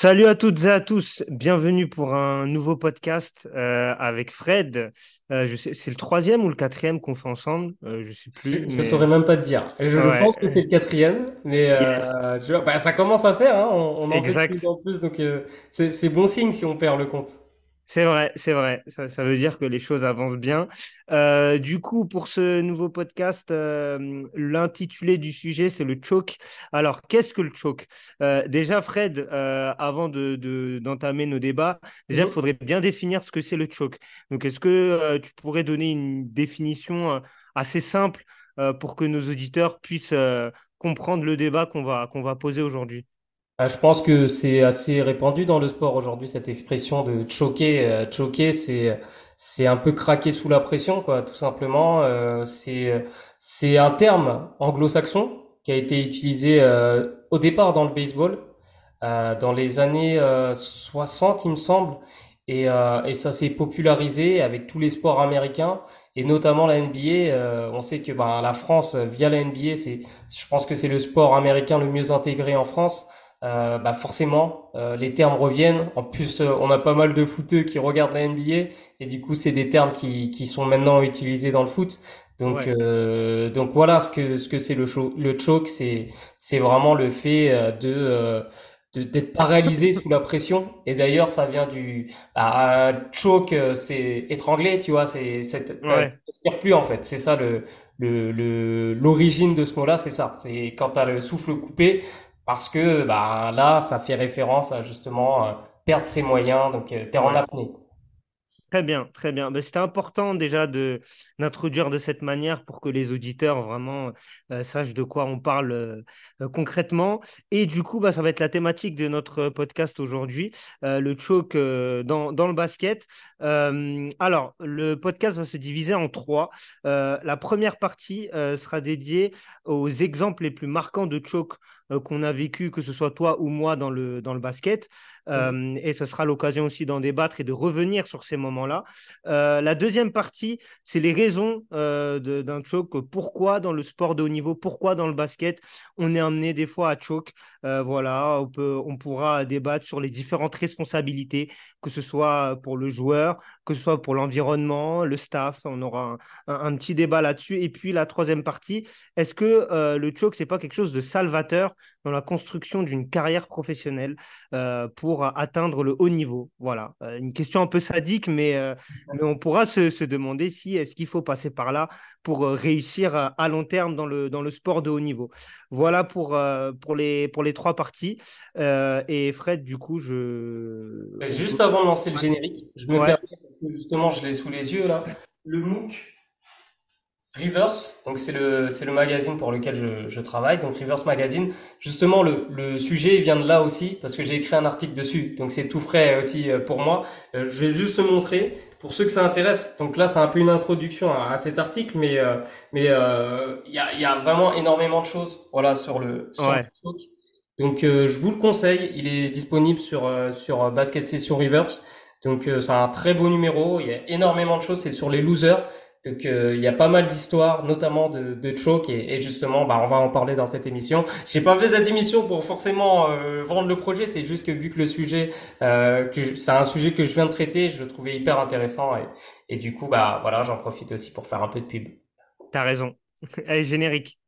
Salut à toutes et à tous, bienvenue pour un nouveau podcast euh, avec Fred. Euh, je sais, c'est le troisième ou le quatrième qu'on fait ensemble, euh, je sais plus. Je ne saurais même pas te dire. Je Ouais. pense que c'est le quatrième, mais Yes. euh, tu vois, bah, ça commence à faire, hein, on, on en fait de Exact. plus en plus, donc c'est c'est bon signe si on perd le compte. C'est vrai, c'est vrai. Ça, ça veut dire que les choses avancent bien. Euh, du coup, pour ce nouveau podcast, euh, l'intitulé du sujet, c'est le choke. Alors, qu'est-ce que le choke? Euh, déjà, Fred, avant de, de- d'entamer nos débats, déjà, il Mhm. faudrait bien définir ce que c'est le choke. Donc, est-ce que tu pourrais donner une définition assez simple pour que nos auditeurs puissent comprendre le débat qu'on va, qu'on va poser aujourd'hui? Ah, je pense que c'est assez répandu dans le sport aujourd'hui, cette expression de choquer. Euh, choquer, c'est c'est un peu craquer sous la pression, quoi, tout simplement. Euh, c'est c'est un terme anglo-saxon qui a été utilisé euh, au départ dans le baseball, dans les années euh, 60, il me semble, et, et ça s'est popularisé avec tous les sports américains et notamment la NBA. On sait que ben, la France, via la NBA, c'est, je pense que c'est le sport américain le mieux intégré en France euh, bah forcément, euh, les termes reviennent. En plus, euh, on a pas mal de footeux qui regardent la NBA et du coup, c'est des termes qui, qui sont maintenant utilisés dans le foot. Donc, Ouais. euh, donc voilà ce que ce que c'est le cho- le choke, c'est c'est vraiment le fait euh, de euh, de- d'être paralysé sous la pression. Et d'ailleurs, ça vient du bah, choke, c'est étranglé, tu vois. C'est Ouais. plus en fait. C'est ça le le le l'origine de ce mot-là, c'est ça. C'est quand t'as le souffle coupé. Parce que bah, là, ça fait référence à justement euh, perdre ses moyens, donc euh, t'es en apnée. Très bien, très bien. Ben, c'était important déjà de d'introduire de cette manière pour que les auditeurs vraiment euh, sachent de quoi on parle euh, euh, concrètement. Et du coup, bah, ça va être la thématique de notre podcast aujourd'hui, euh, le choke euh, dans, dans le basket. Euh, alors, le podcast va se diviser en trois. Euh, la première partie euh, sera dédiée aux exemples les plus marquants de choke euh, qu'on a vécu, que ce soit toi ou moi dans le, dans le basket. Euh, et ce sera l'occasion aussi d'en débattre et de revenir sur ces moments-là. Euh, la deuxième partie, c'est les raisons euh, d'un choke. Pourquoi dans le sport de haut niveau, pourquoi dans le basket, on est amené des fois à choke? Euh, voilà, on peut, on pourra débattre sur les différentes responsabilités, que ce soit pour le joueur, que ce soit pour l'environnement, le staff. On aura un, petit débat là-dessus. Et puis la troisième partie, est-ce que euh, le choke, c'est pas quelque chose de salvateur dans la construction d'une carrière professionnelle? euh, pour atteindre le haut niveau. Voilà, Euh, une question un peu sadique, mais, euh, mais on pourra se, se demander si est-ce qu'il faut passer par là pour réussir à, long terme dans le, dans le sport de haut niveau. Voilà pour, pour, les, pour les trois parties. Et Fred, du coup, je... On Juste avant de lancer le générique, je me Ouais, permets, parce que justement, je l'ai sous les yeux là, le MOOC Rivers, donc c'est le, c'est le magazine pour lequel je, je travaille, donc Rivers Magazine. Justement, le, le sujet vient de là aussi, parce que j'ai écrit un article dessus, donc c'est tout frais aussi euh, pour moi. Euh, je vais juste te montrer, pour ceux que ça intéresse, donc là c'est un peu une introduction à, à cet article, mais euh, mais euh, il y a, il y a vraiment énormément de choses voilà, sur le, sur ouais. Donc euh, je vous le conseille, il est disponible sur, euh, sur Basket Session Rivers. Donc euh, c'est un très beau numéro, il y a énormément de choses, c'est sur les losers. Donc euh, il y a pas mal d'histoires, notamment de, de choke et, et justement bah, on va en parler dans cette émission. J'ai pas fait cette émission pour forcément euh, vendre le projet, c'est juste que vu que le sujet, euh, que c'est un sujet que je viens de traiter, je le trouvais hyper intéressant et, et du coup bah voilà j'en profite aussi pour faire un peu de pub. t'as raison. Allez, générique.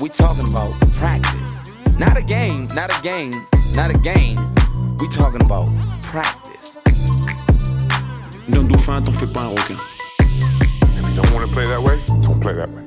We talking about practice. Not a game, not a game, not a game. We talking about practice. D'un dauphin, t'en fais pas un requin. If you don't want to play that way, don't play that way.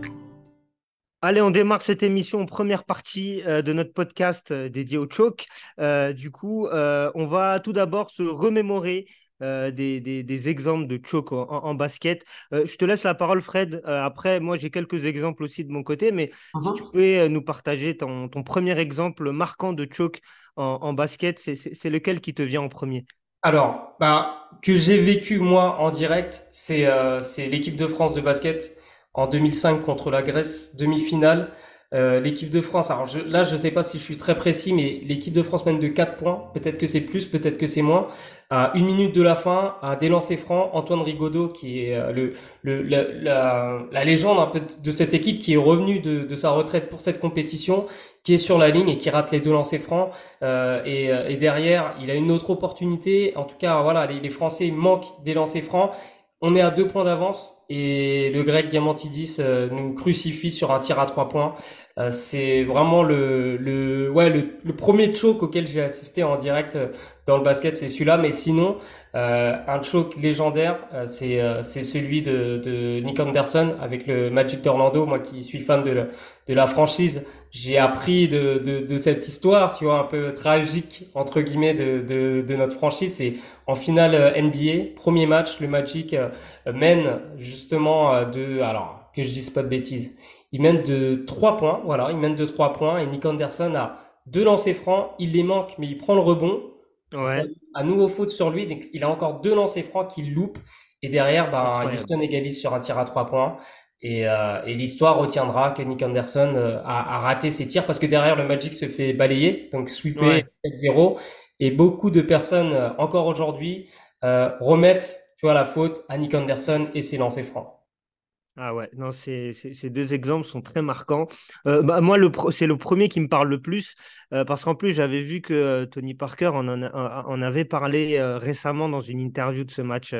Allez, on démarre cette émission, première partie euh, de notre podcast euh, dédié au choke. Euh, du coup, euh, on va tout d'abord se remémorer euh, des, des- des exemples de choke en, en basket. Euh, je te laisse la parole, Fred. Euh, après, moi, j'ai quelques exemples aussi de mon côté, mais si tu peux euh, nous partager ton, ton premier exemple marquant de choke en, en basket, c'est lequel qui te vient en premier? Alors, bah, que j'ai vécu moi en direct, c'est c'est l'équipe de France de basket en 2005 contre la Grèce, demi-finale. Euh, l'équipe de France, alors je, là, je sais pas si je suis très précis, mais l'équipe de France mène de 4 points. Peut-être que c'est plus, peut-être que c'est moins. À une minute de la fin, à des lancers francs, Antoine Rigaudot, qui est euh, le, le la, la, légende un peu de cette équipe, qui est revenu de, de, sa retraite pour cette compétition, qui est sur la ligne et qui rate les deux lancers francs. Euh, et, euh, et, derrière, il a une autre opportunité. En tout cas, voilà, les, les Français manquent des lancers francs. On est à deux points d'avance et le grec Diamantidis euh, nous crucifie sur un tir à trois points. Euh, c'est vraiment le, ouais, le, premier choke auquel j'ai assisté en direct euh, dans le basket, c'est celui-là. Mais sinon, un choke légendaire, c'est c'est celui de, de Nick Anderson avec le Magic d'Orlando. Moi qui suis fan de la, de la franchise, j'ai appris de, de, de, cette histoire, tu vois, un peu tragique entre guillemets de, de, de notre franchise. C'est en finale NBA, premier match, le Magic mène justement euh, de, alors que je dise pas de bêtises, il mène de 3 points, voilà, il mène de 3 points et Nick Anderson a deux lancers francs, il les manque mais il prend le rebond. Ouais. À nouveau faute sur lui, donc il a encore deux lancers francs qu'il loupe et derrière, ben, Houston égalise sur un tir à 3 points. Et, euh, et l'histoire retiendra que Nick Anderson euh, a, a, raté ses tirs parce que derrière le Magic se fait balayer, donc sweeper ouais. 0 et beaucoup de personnes euh, encore aujourd'hui remettent tu vois, la faute à Nick Anderson et ses lancers francs. Ah ouais, non, ces, ces, deux exemples sont très marquants. Euh, bah, moi, le c'est le premier qui me parle le plus, euh, parce qu'en plus, j'avais vu que euh, Tony Parker en, en, en avait parlé récemment dans une interview de ce match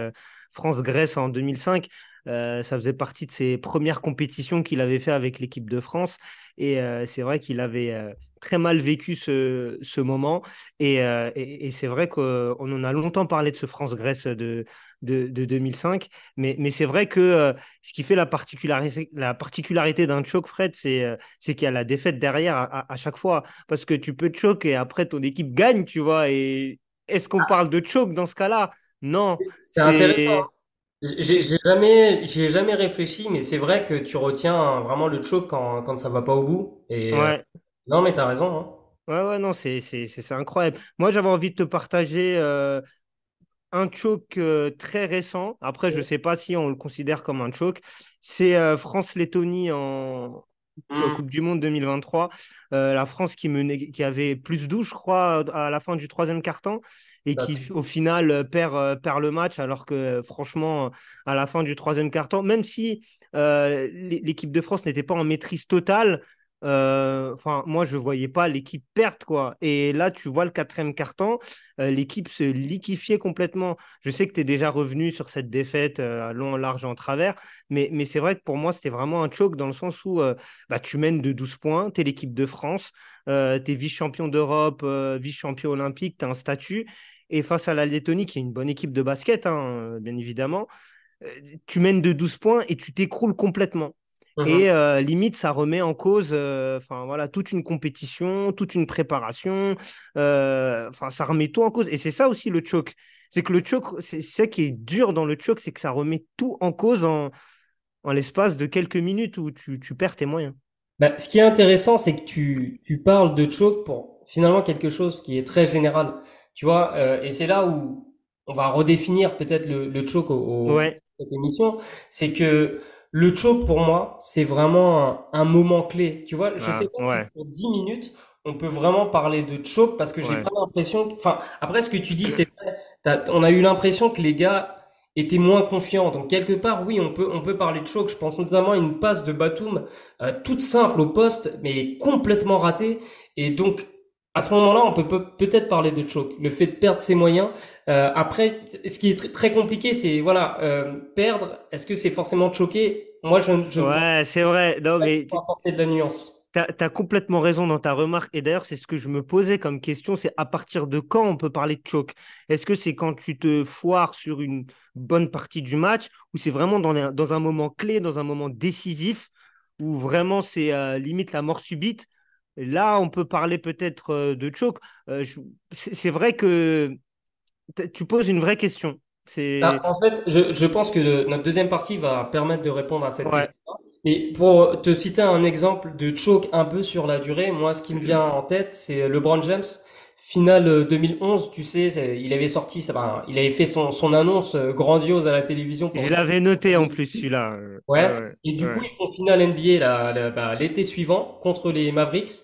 France-Grèce en 2005. Ça faisait partie de ses premières compétitions qu'il avait fait avec l'équipe de France. Et c'est vrai qu'il avait très mal vécu ce, ce moment. Et, et, et c'est vrai qu'on en a longtemps parlé de ce France-Grèce de, de, de, 2005. Mais, mais c'est vrai que euh, ce qui fait la particularité, la particularité d'un choke, Fred, c'est euh, qu'il y a la défaite derrière à, à, chaque fois. Parce que tu peux choke et après ton équipe gagne, tu vois. Et est-ce qu'on ah. parle de choke dans ce cas-là? Non. C'est intéressant. J'ai jamais, j'ai jamais réfléchi, mais c'est vrai que tu retiens vraiment le choke quand, quand ça va pas au bout. Et ouais. non, mais tu as raison. Hein. Ouais, ouais, non, c'est incroyable. Moi, j'avais envie de te partager euh, un choke euh, très récent. Après, je ne sais pas si on le considère comme un choke. C'est euh, France-Lettonie en mmh. Coupe du Monde 2023. Euh, la France qui, menait, qui avait plus 12, je crois, à la fin du troisième quart-temps et qui, au final, perd, perd le match. Alors que, franchement, à la fin du troisième quart-temps, même si l'équipe de France n'était pas en maîtrise totale, euh, enfin, moi, je voyais pas l'équipe perdre, quoi. Et là, tu vois le quatrième carton, euh, l'équipe se liquifiait complètement. Je sais que tu es déjà revenu sur cette défaite euh, à long, large en travers, mais, mais c'est vrai que pour moi, c'était vraiment un choc dans le sens où bah, tu mènes de 12 points, tu es l'équipe de France, tu es vice-champion d'Europe, vice-champion olympique, tu as un statut. Et face à la Lettonie, qui est une bonne équipe de basket, hein, bien évidemment, tu mènes de 12 points et tu t'écroules complètement. Mmh et euh, limite, ça remet en cause euh, enfin voilà, toute une compétition, toute une préparation. Euh, enfin, ça remet tout en cause. Et c'est ça aussi le choc. C'est que le choc, c'est ça qui est dur dans le choc, c'est que ça remet tout en cause en, en l'espace de quelques minutes où tu, tu perds tes moyens. Bah, ce qui est intéressant, c'est que tu, tu parles de choc pour finalement quelque chose qui est très général. Tu vois, et c'est là où on va redéfinir peut-être le, le choc au, au ouais. cette émission. C'est que le choke pour moi, c'est vraiment un, un, moment clé. Tu vois, je ah, sais pas ouais. si pour 10 minutes, on peut vraiment parler de choke parce que j'ai Ouais. pas l'impression. Enfin, après, ce que tu dis, c'est On a eu l'impression que les gars étaient moins confiants. Donc, quelque part, oui, on peut, on peut parler de choke. Je pense notamment à une passe de Batum, euh, toute simple au poste, mais complètement ratée. Et donc, à ce moment-là, on peut peut- peut-être parler de choke. Le fait de perdre ses moyens. Euh, après, ce qui est tr- très compliqué, c'est voilà, euh, perdre. Est-ce que c'est forcément choquer? Moi, je, je Ouais, c'est vrai. Non, mais apporter de la nuance. tu as, complètement raison dans ta remarque. Et d'ailleurs, c'est ce que je me posais comme question, c'est à partir de quand on peut parler de choke Est-ce que c'est quand tu te foires sur une bonne partie du match ou c'est vraiment dans un, dans un moment clé, dans un moment décisif où vraiment c'est euh, limite la mort subite? Là, on peut parler peut-être euh, de choke. Euh, c'est vrai que tu poses une vraie question. Bah, en fait, je, je, pense que le, notre deuxième partie va permettre de répondre à cette ouais. question. Mais pour te citer un exemple de choke un peu sur la durée, moi, ce qui me vient en tête, c'est LeBron James. Finale euh, 2011, tu sais, il avait sorti, ça, ben, il avait fait son, son annonce euh, grandiose à la télévision. Je l'avais noté en plus, celui-là. euh, Ouais. ouais, Et du ouais. coup, ils font finale NBA la- bah, l'été suivant contre les Mavericks.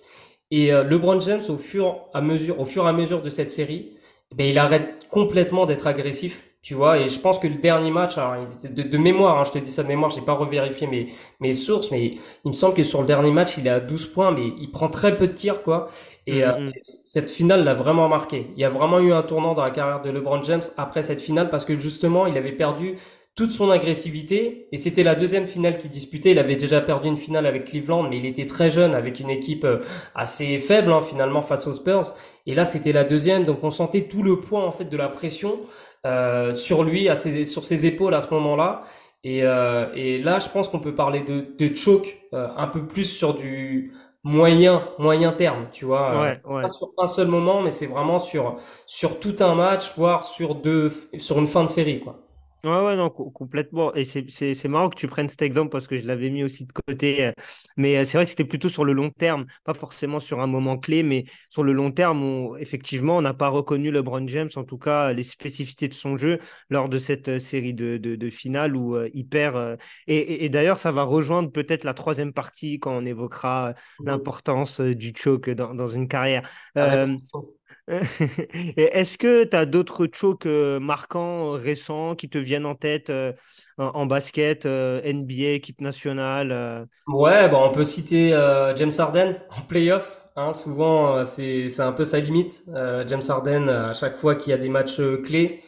Et euh, LeBron James, au fur, à mesure, au fur et à mesure de cette série, ben, il arrête complètement d'être agressif. Tu vois, et je pense que le dernier match, alors, de, de mémoire, hein, je te dis ça de mémoire, j'ai pas revérifié mes, mes sources, mais il me semble que sur le dernier match, il est à 12 points, mais il prend très peu de tirs, quoi. Et euh, mhm. cette finale l'a vraiment marqué. Il y a vraiment eu un tournant dans la carrière de LeBron James après cette finale parce que justement, il avait perdu toute son agressivité et c'était la deuxième finale qu'il disputait. Il avait déjà perdu une finale avec Cleveland, mais il était très jeune avec une équipe euh, assez faible hein, finalement face aux Spurs. Et là, c'était la deuxième, donc on sentait tout le poids en fait de la pression euh, sur lui, à ses, sur ses épaules à ce moment-là. Et, euh, et là, je pense qu'on peut parler de, de choke euh, un peu plus sur du moyen, moyen terme, tu vois. Euh, Ouais, ouais. pas sur un seul moment, mais c'est vraiment sur, sur tout un match, voire sur deux, sur une fin de série, quoi. Ouais, ouais, non, co- complètement. Et c'est c'est- c'est marrant que tu prennes cet exemple parce que je l'avais mis aussi de côté. euh, Mais euh, c'est vrai que c'était plutôt sur le long terme, pas forcément sur un moment clé, mais sur le long terme, on- effectivement, on n'a pas reconnu LeBron James, en tout cas, les spécificités de son jeu lors de cette euh, série de, de, de finales où euh, il perd. euh, Et, et- et d'ailleurs, ça va rejoindre peut-être la troisième partie quand on évoquera euh, l'importance du choke dans, dans une carrière. Euh, Et Est-ce que tu as d'autres chokes euh, marquants, euh, récents, qui te viennent en tête euh, en, basket, NBA, équipe nationale Ouais, bon, on peut citer James Harden en playoff. Hein, souvent, c'est un peu sa limite. James Harden, à chaque fois qu'il y a des matchs clés,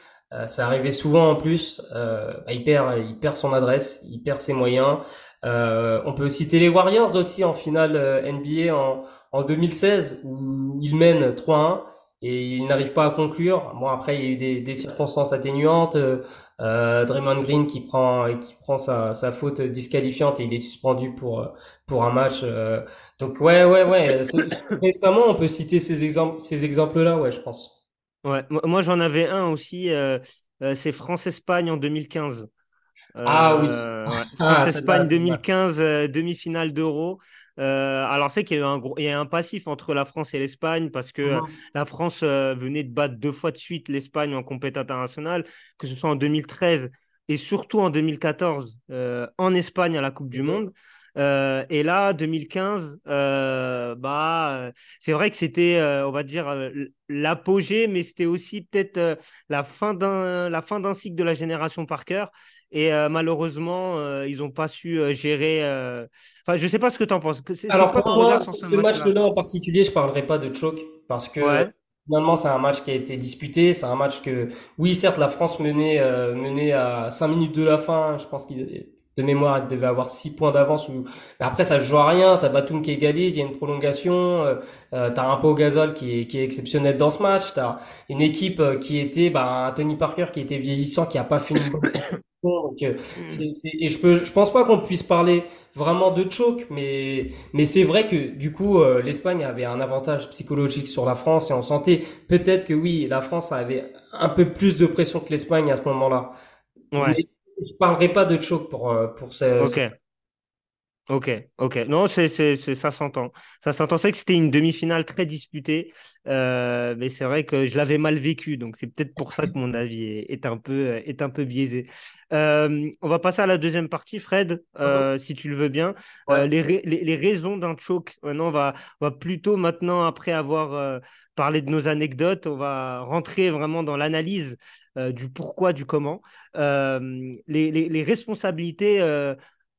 ça arrivait souvent en plus. Bah, il perd, il son adresse, il perd ses moyens. On peut citer les Warriors aussi en finale NBA en, en 2016 où ils mènent 3-1 et ils n'arrivent pas à conclure. Bon, après, il y a eu des, des circonstances atténuantes. Euh, Draymond Green qui prend qui prend sa, sa faute disqualifiante et il est suspendu pour pour un match. euh. Donc ouais ouais ouais. Ce- Récemment, on peut citer ces exemples ces exemples-là, ouais, je pense. Ouais, moi, j'en avais un aussi, euh, c'est France-Espagne en 2015. Ah oui. Ouais. Ah, France-Espagne celle-là, celle-là. 2015, euh, demi-finale d'Euro. Euh, alors, c'est qu'il y a un gros, il y a un passif entre la France et l'Espagne parce que euh, Mhm. la France euh, venait de battre deux fois de suite l'Espagne en compétition internationale, que ce soit en 2013 et surtout en 2014 euh, en Espagne à la Coupe du Mhm. Monde. Euh, et là, 2015, euh, bah, euh, c'est vrai que c'était, on va dire, l'apogée, mais c'était aussi peut-être la fin d'un, la fin d'un cycle de la génération Parker. Et malheureusement, ils n'ont pas su gérer. Enfin, je sais pas ce que tu en penses. Alors quoi pour moi, ce, match-là? en particulier, je parlerai pas de choke parce que Ouais. finalement c'est un match qui a été disputé, c'est un match que oui certes la France menait euh, menait à 5 minutes de la fin, je pense qu'il de mémoire elle devait avoir 6 points d'avance ou mais après ça se joue à rien, t'as Batum qui égalise, il y a une prolongation, euh, euh, t'as un Pau Gasol qui est qui est exceptionnel dans ce match, t'as une équipe euh, qui était bah un Tony Parker qui était vieillissant qui a pas fini donc euh, c'est- et je peux je pense pas qu'on puisse parler vraiment de choke, mais, mais c'est vrai que du coup, euh, l'Espagne avait un avantage psychologique sur la France et on sentait peut-être que oui, la France avait un peu plus de pression que l'Espagne à ce moment-là. Ouais. Mais je parlerai pas de choke pour, euh, pour ce, Ok. Ok, ok. Non, c'est, c'est, c'est- ça s'entend. Ça s'entend. C'est que c'était une demi-finale très disputée, euh, mais c'est vrai que je l'avais mal vécu, donc c'est peut-être pour ça que mon avis est, est un peu, est un peu biaisé. Euh, on va passer à la deuxième partie, Fred, euh, si tu le veux bien. Euh, Ouais. les, ra- les, les raisons d'un choke. Maintenant, on va, on va plutôt maintenant, après avoir euh, parlé de nos anecdotes, on va rentrer vraiment dans l'analyse euh, du pourquoi, du comment. Euh, les, les, les responsabilités. euh,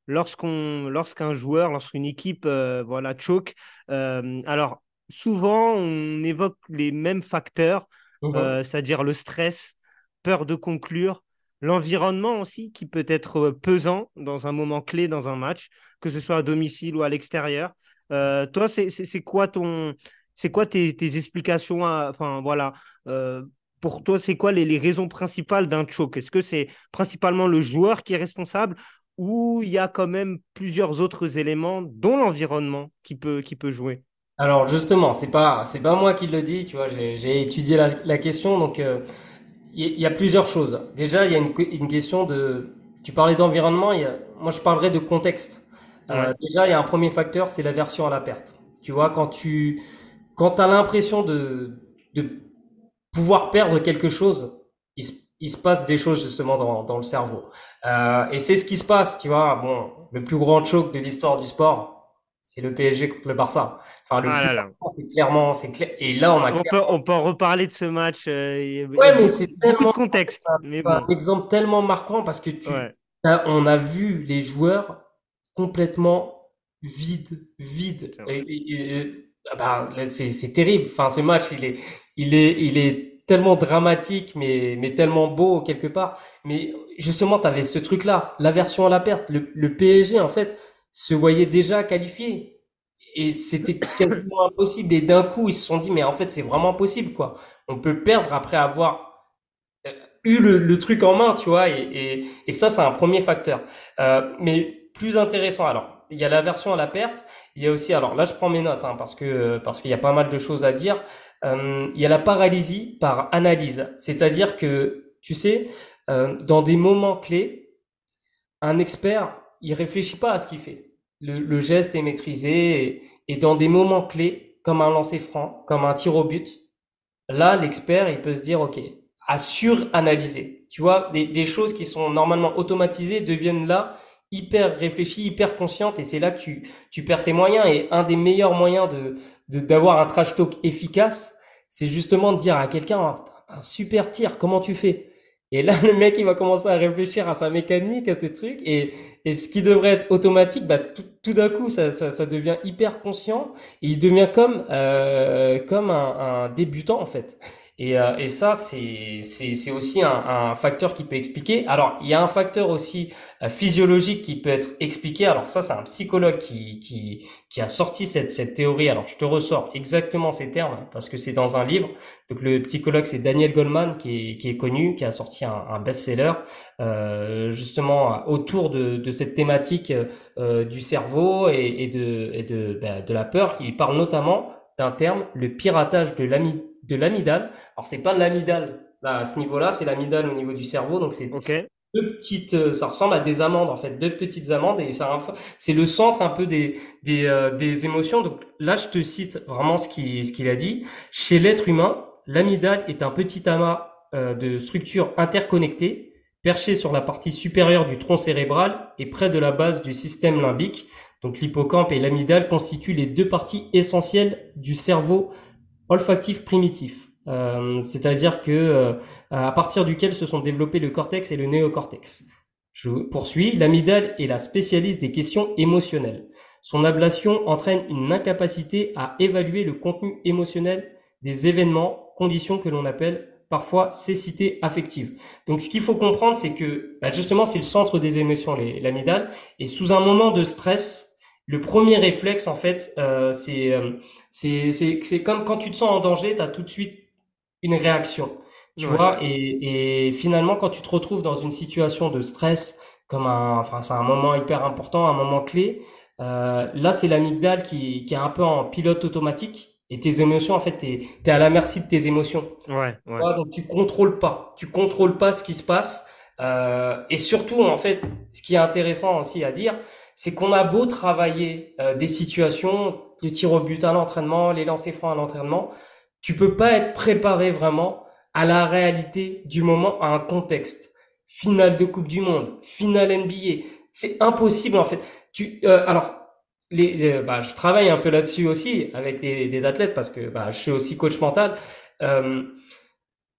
lorsqu'on, lorsqu'un joueur, lorsqu'une équipe voilà, choke. Euh, alors, souvent, on évoque les mêmes facteurs, euh, c'est-à-dire le stress, peur de conclure, l'environnement aussi, qui peut être pesant dans un moment clé dans un match, que ce soit à domicile ou à l'extérieur. Euh, toi, c'est quoi ton, c'est quoi tes, tes explications à- Enfin, voilà. euh, pour toi, c'est quoi les, les raisons principales d'un choke Est-ce que c'est principalement le joueur qui est responsable ou il y a quand même plusieurs autres éléments, dont l'environnement, qui peut, qui peut jouer? Alors justement, c'est pas c'est pas moi qui le dis, tu vois, j'ai étudié la, la question, donc euh, il y, a plusieurs choses. Déjà, il y a une, que- une question de, tu parlais d'environnement, moi je parlerai de contexte. Euh, déjà, il y a un premier facteur, c'est l'aversion à la perte. Tu vois, quand tu quand as l'impression de de pouvoir perdre quelque chose, il se, il se passe des choses justement dans, dans le cerveau. Euh, et c'est ce qui se passe, tu vois. Bon, le plus grand choc de l'histoire du sport, c'est le PSG contre le Barça. Enfin, le Ah c'est clairement, c'est clair. Et là, on a On peut, on peut en reparler de ce match. euh, Ouais, mais c'est tellement- de contexte. C'est un exemple tellement marquant parce que tu, Ouais. on a vu les joueurs complètement vides, vides. C'est vrai. Et, et- et- ah bah, c'est terrible. Enfin, ce match, il est, il est, il est tellement dramatique, mais, mais tellement beau quelque part. Mais justement, tu avais ce truc-là, l'aversion à la perte. Le, le PSG, en fait, se voyait déjà qualifié. Et c'était quasiment impossible. Et d'un coup, ils se sont dit, mais en fait, c'est vraiment possible, quoi. On peut perdre après avoir euh, eu le, le truc en main, tu vois. Et, et, et ça, c'est un premier facteur. Euh, mais plus intéressant, alors, il y a la version à la perte. Il y a aussi, alors là, je prends mes notes, hein, parce que parce qu'il y a pas mal de choses à dire. Euh, il y a la paralysie par analyse, c'est-à-dire que, tu sais, euh, dans des moments clés, un expert, il réfléchit pas à ce qu'il fait. Le, geste est maîtrisé et, dans des moments clés, comme un lancer franc, comme un tir au but, là, l'expert, il peut se dire, OK, à suranalyser. Tu vois, des, choses qui sont normalement automatisées deviennent là hyper réfléchies, hyper conscientes et c'est là que tu, perds tes moyens. Et un des meilleurs moyens de, d'avoir un trash talk efficace, c'est justement de dire à quelqu'un, t'as un super tir, comment tu fais? Et là, le mec, il va commencer à réfléchir à sa mécanique, à ces trucs, et, et ce qui devrait être automatique, bah, tout, d'un coup, ça, ça, devient hyper conscient, et il devient comme, euh, comme un débutant, en fait. Et, euh, et ça, c'est, aussi un, un facteur qui peut expliquer. Alors, il y a un facteur aussi euh, physiologique qui peut être expliqué. Alors ça, c'est un psychologue qui, qui, qui a sorti cette, cette théorie. Alors, je te ressors exactement ces termes, parce que c'est dans un livre. Donc, le psychologue, c'est Daniel Goleman, qui est, qui est connu, qui a sorti un, un best-seller, euh, justement, autour de, de cette thématique euh, du cerveau et, et de, et de, bah, de la peur. Il parle notamment d'un terme, le piratage de l'ami de l'amidale. Alors c'est pas l'amidale là, à ce niveau-là, c'est l'amidale au niveau du cerveau, donc c'est deux petites, euh, ça ressemble à des amandes en fait, deux petites amandes et ça, c'est le centre un peu des des, euh, des émotions. Donc là, je te cite vraiment ce qu'il ce qu'il a dit. Chez l'être humain, l'amidale est un petit amas euh, de structures interconnectées perché sur la partie supérieure du tronc cérébral et près de la base du système limbique. Donc l'hippocampe et l'amidale constituent les deux parties essentielles du cerveau olfactif primitif. Euh, c'est-à-dire que euh, à partir duquel se sont développés le cortex et le néocortex. Je poursuis. L'amygdale est la spécialiste des questions émotionnelles. Son ablation entraîne une incapacité à évaluer le contenu émotionnel des événements, conditions que l'on appelle parfois cécité affective. Donc ce qu'il faut comprendre, c'est que bah, justement c'est le centre des émotions, l'amygdale, et sous un moment de stress, le premier réflexe, en fait, euh, c'est euh, c'est c'est c'est comme quand tu te sens en danger, tu as tout de suite une réaction, tu Ouais. vois. Et, et finalement, quand tu te retrouves dans une situation de stress, comme un, enfin, c'est un moment hyper important, un moment clé. Euh, là, c'est l'amygdale qui qui est un peu en pilote automatique. Et tes émotions, en fait, t'es t'es à la merci de tes émotions. Ouais, ouais. Tu vois, donc tu contrôles pas, tu contrôles pas ce qui se passe. Euh, et surtout, en fait, ce qui est intéressant aussi à dire, c'est qu'on a beau travailler euh, des situations, le tir au but à l'entraînement, les lancers francs à l'entraînement, tu peux pas être préparé vraiment à la réalité du moment, à un contexte. Finale de Coupe du Monde, finale NBA, c'est impossible en fait. Tu, euh, alors, les, bah, je travaille un peu là-dessus aussi avec des, des athlètes parce que bah, je suis aussi coach mental. Euh,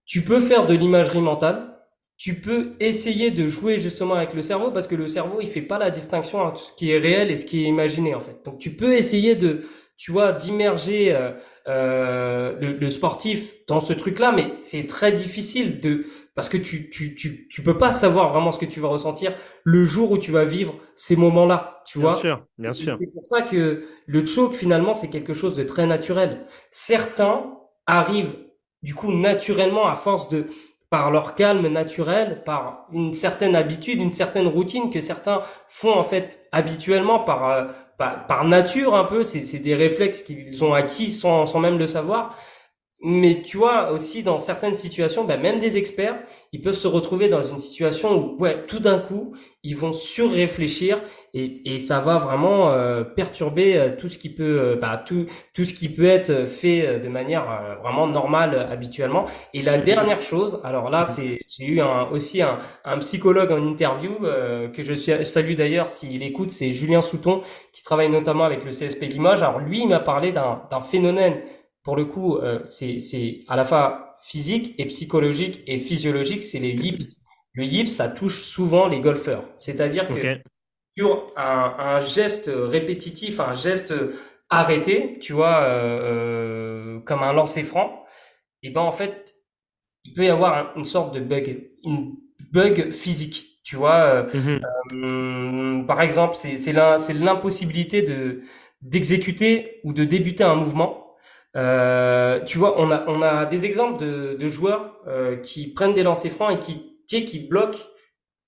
tu peux faire de l'imagerie mentale. Tu peux essayer de jouer justement avec le cerveau parce que le cerveau, il fait pas la distinction entre ce qui est réel et ce qui est imaginé en fait. Donc tu peux essayer de, tu vois, d'immerger euh, euh, le, le sportif dans ce truc-là, mais c'est très difficile de parce que tu, tu tu tu peux pas savoir vraiment ce que tu vas ressentir le jour où tu vas vivre ces moments-là, tu Bien vois. sûr, bien sûr. C'est pour ça que le choke, finalement, c'est quelque chose de très naturel. Certains arrivent, du coup, naturellement, à force de, par leur calme naturel, par une certaine habitude, une certaine routine que certains font, en fait, habituellement, par, euh, par, par nature, un peu. C'est, des réflexes qu'ils ont acquis sans, sans même le savoir. Mais tu vois aussi dans certaines situations, bah, même des experts, ils peuvent se retrouver dans une situation où ouais, tout d'un coup, ils vont surréfléchir et, et ça va vraiment euh, perturber euh, tout ce qui peut euh, bah, tout tout ce qui peut être fait de manière vraiment normale habituellement. Et la dernière chose, alors là, c'est j'ai eu un, aussi un, un psychologue en interview que je suis, salue d'ailleurs s'il écoute, c'est Julien Souton qui travaille notamment avec le CSP Limoges. Alors lui, il m'a parlé d'un phénomène pour le coup, euh, c'est à la fois physique et psychologique et physiologique, c'est les yips. Le yips, ça touche souvent les golfeurs. C'est-à-dire que sur un, geste répétitif, un geste arrêté, tu vois, euh, euh, comme un lancer franc, et eh ben en fait, il peut y avoir une sorte de bug, une bug physique. Tu vois, mm-hmm. par exemple, c'est l'impossibilité de d'exécuter ou de débuter un mouvement euh, tu vois, on a, on a des exemples de, de joueurs euh, qui prennent des lancers francs et qui, qui bloquent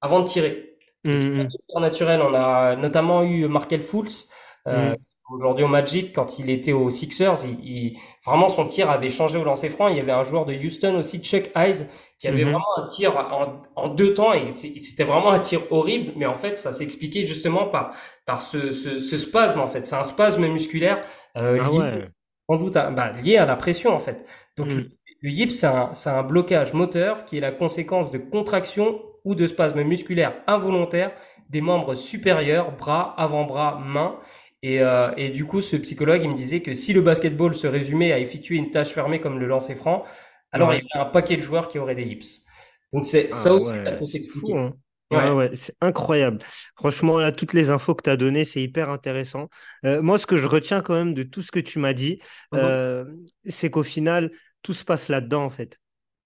avant de tirer. Mmh, c'est mmh. naturel. On a notamment eu Markel Fultz, euh, mmh. aujourd'hui au Magic, quand il était aux Sixers, il, vraiment son tir avait changé au lancer franc. Il y avait un joueur de Houston aussi, Chuck Eyes, qui avait vraiment un tir en, en deux temps et c'était vraiment un tir horrible. Mais en fait, ça s'expliquait justement par, par ce, ce, ce spasme en fait. C'est un spasme musculaire euh, ah ouais sans doute bah, lié à la pression en fait. Donc mm. le yips, c'est un, un, blocage moteur qui est la conséquence de contraction ou de spasmes musculaires involontaires des membres supérieurs, bras, avant-bras, mains. Et, euh, et, du coup, ce psychologue, il me disait que si le basketball se résumait à effectuer une tâche fermée comme le lancer franc, alors il y aurait un paquet de joueurs qui auraient des yips. Donc c'est ah ça aussi, ça peut s'expliquer. Hein. Ouais, ouais, c'est incroyable. Franchement, là, toutes les infos que tu as données, c'est hyper intéressant. Euh, moi, ce que je retiens quand même de tout ce que tu m'as dit, mmh euh, c'est qu'au final, tout se passe là-dedans, en fait.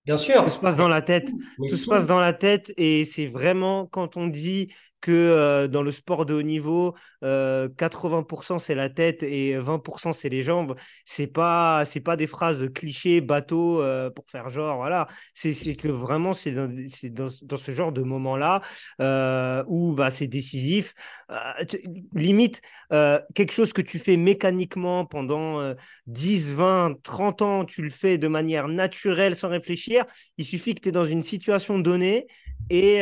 Bien sûr. Tout se passe dans la tête. tout se passe dans la tête. Et c'est vraiment quand on dit que euh, dans le sport de haut niveau, 80% euh, c'est la tête et 20% c'est les jambes. C'est pas c'est pas des phrases clichés, bateau euh, pour faire genre voilà. C'est que vraiment c'est dans, dans, dans, ce genre de moment là où bah c'est décisif. limite quelque chose que tu fais mécaniquement pendant 10, 20, 30 ans, tu le fais de manière naturelle sans réfléchir. Il suffit que tu es dans une situation donnée et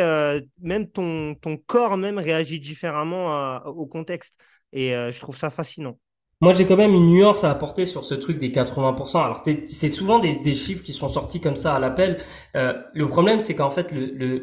même ton, ton corps même réagit différemment au contexte. Et euh, je trouve ça fascinant. Moi, j'ai quand même une nuance à apporter sur ce truc des 80%. Alors, c'est souvent des, chiffres qui sont sortis comme ça à l'appel. Euh, le problème, c'est qu'en fait,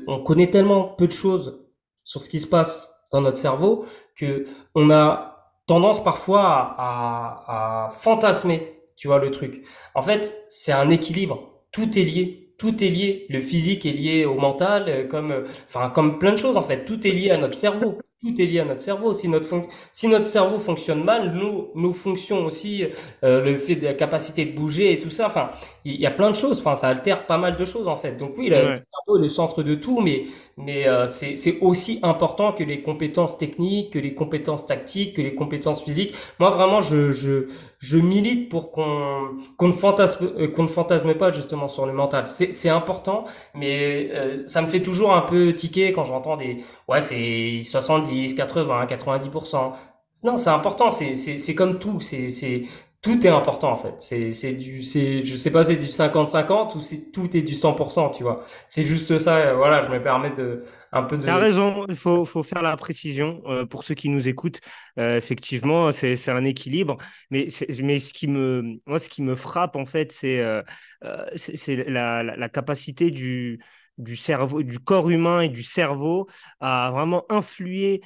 on connaît tellement peu de choses sur ce qui se passe dans notre cerveau que on a tendance parfois à, à fantasmer, tu vois, le truc. En fait, c'est un équilibre. Tout est lié tout est lié. Le physique est lié au mental, euh, comme, euh, enfin, comme plein de choses en fait. Tout est lié à notre cerveau. Tout est lié à notre cerveau. Si notre, si notre cerveau fonctionne mal, nous, nos fonctions aussi, euh, le fait de la capacité de bouger et tout ça, enfin, il y, a plein de choses. Enfin, ça altère pas mal de choses en fait. Donc oui, le cerveau est le centre de tout, mais mais euh, c'est aussi important que les compétences techniques, que les compétences tactiques, que les compétences physiques. Moi, vraiment, je, je, je milite pour qu'on qu'on ne, fantasme, euh, qu'on ne fantasme pas justement sur le mental. C'est important, mais euh, ça me fait toujours un peu tiquer quand j'entends des... Ouais, c'est 70, 80, 90%. Non, c'est important, c'est comme tout. C'est tout est important en fait. C'est c'est du c'est je sais pas c'est du 50-50 ou c'est tout est du 100%, tu vois. C'est juste ça euh, voilà, je me permets de un peu raison, il faut faut faire la précision euh, pour ceux qui nous écoutent. Euh, effectivement, c'est c'est un équilibre, mais mais ce qui me moi ce qui me frappe en fait, c'est c'est la, la, la capacité du du cerveau, du corps humain et du cerveau à vraiment influer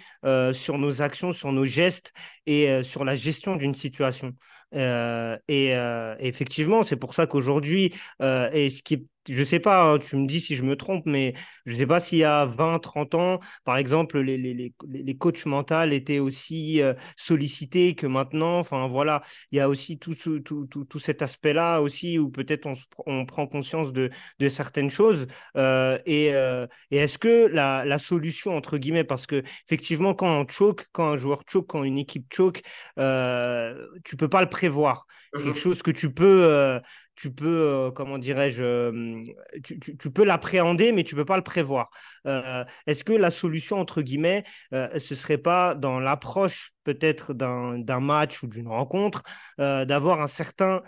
sur nos actions, sur nos gestes et sur la gestion d'une situation. Euh, et, euh, effectivement, c'est pour ça qu'aujourd'hui, euh, et ce qui est je sais pas, hein, tu me dis si je me trompe, mais je sais pas s'il y a 20, 30 ans, par exemple, les, les, les, les coachs mentaux étaient aussi euh, sollicités que maintenant. Enfin, voilà, il y a aussi tout, tout, tout, tout cet aspect-là aussi où peut-être on, on, prend conscience de, de certaines choses. Euh, et, euh, et est-ce que la, la, solution, entre guillemets, parce que effectivement, quand on choke, quand un joueur choke, quand une équipe choke, tu peux pas le prévoir. C'est quelque mmh chose que tu peux, tu peux, euh, comment dirais-je, euh, tu, tu, peux l'appréhender, mais tu peux pas le prévoir. Euh, est-ce que la solution, entre guillemets, ce serait pas dans l'approche peut-être d'un match ou d'une rencontre, d'avoir un certain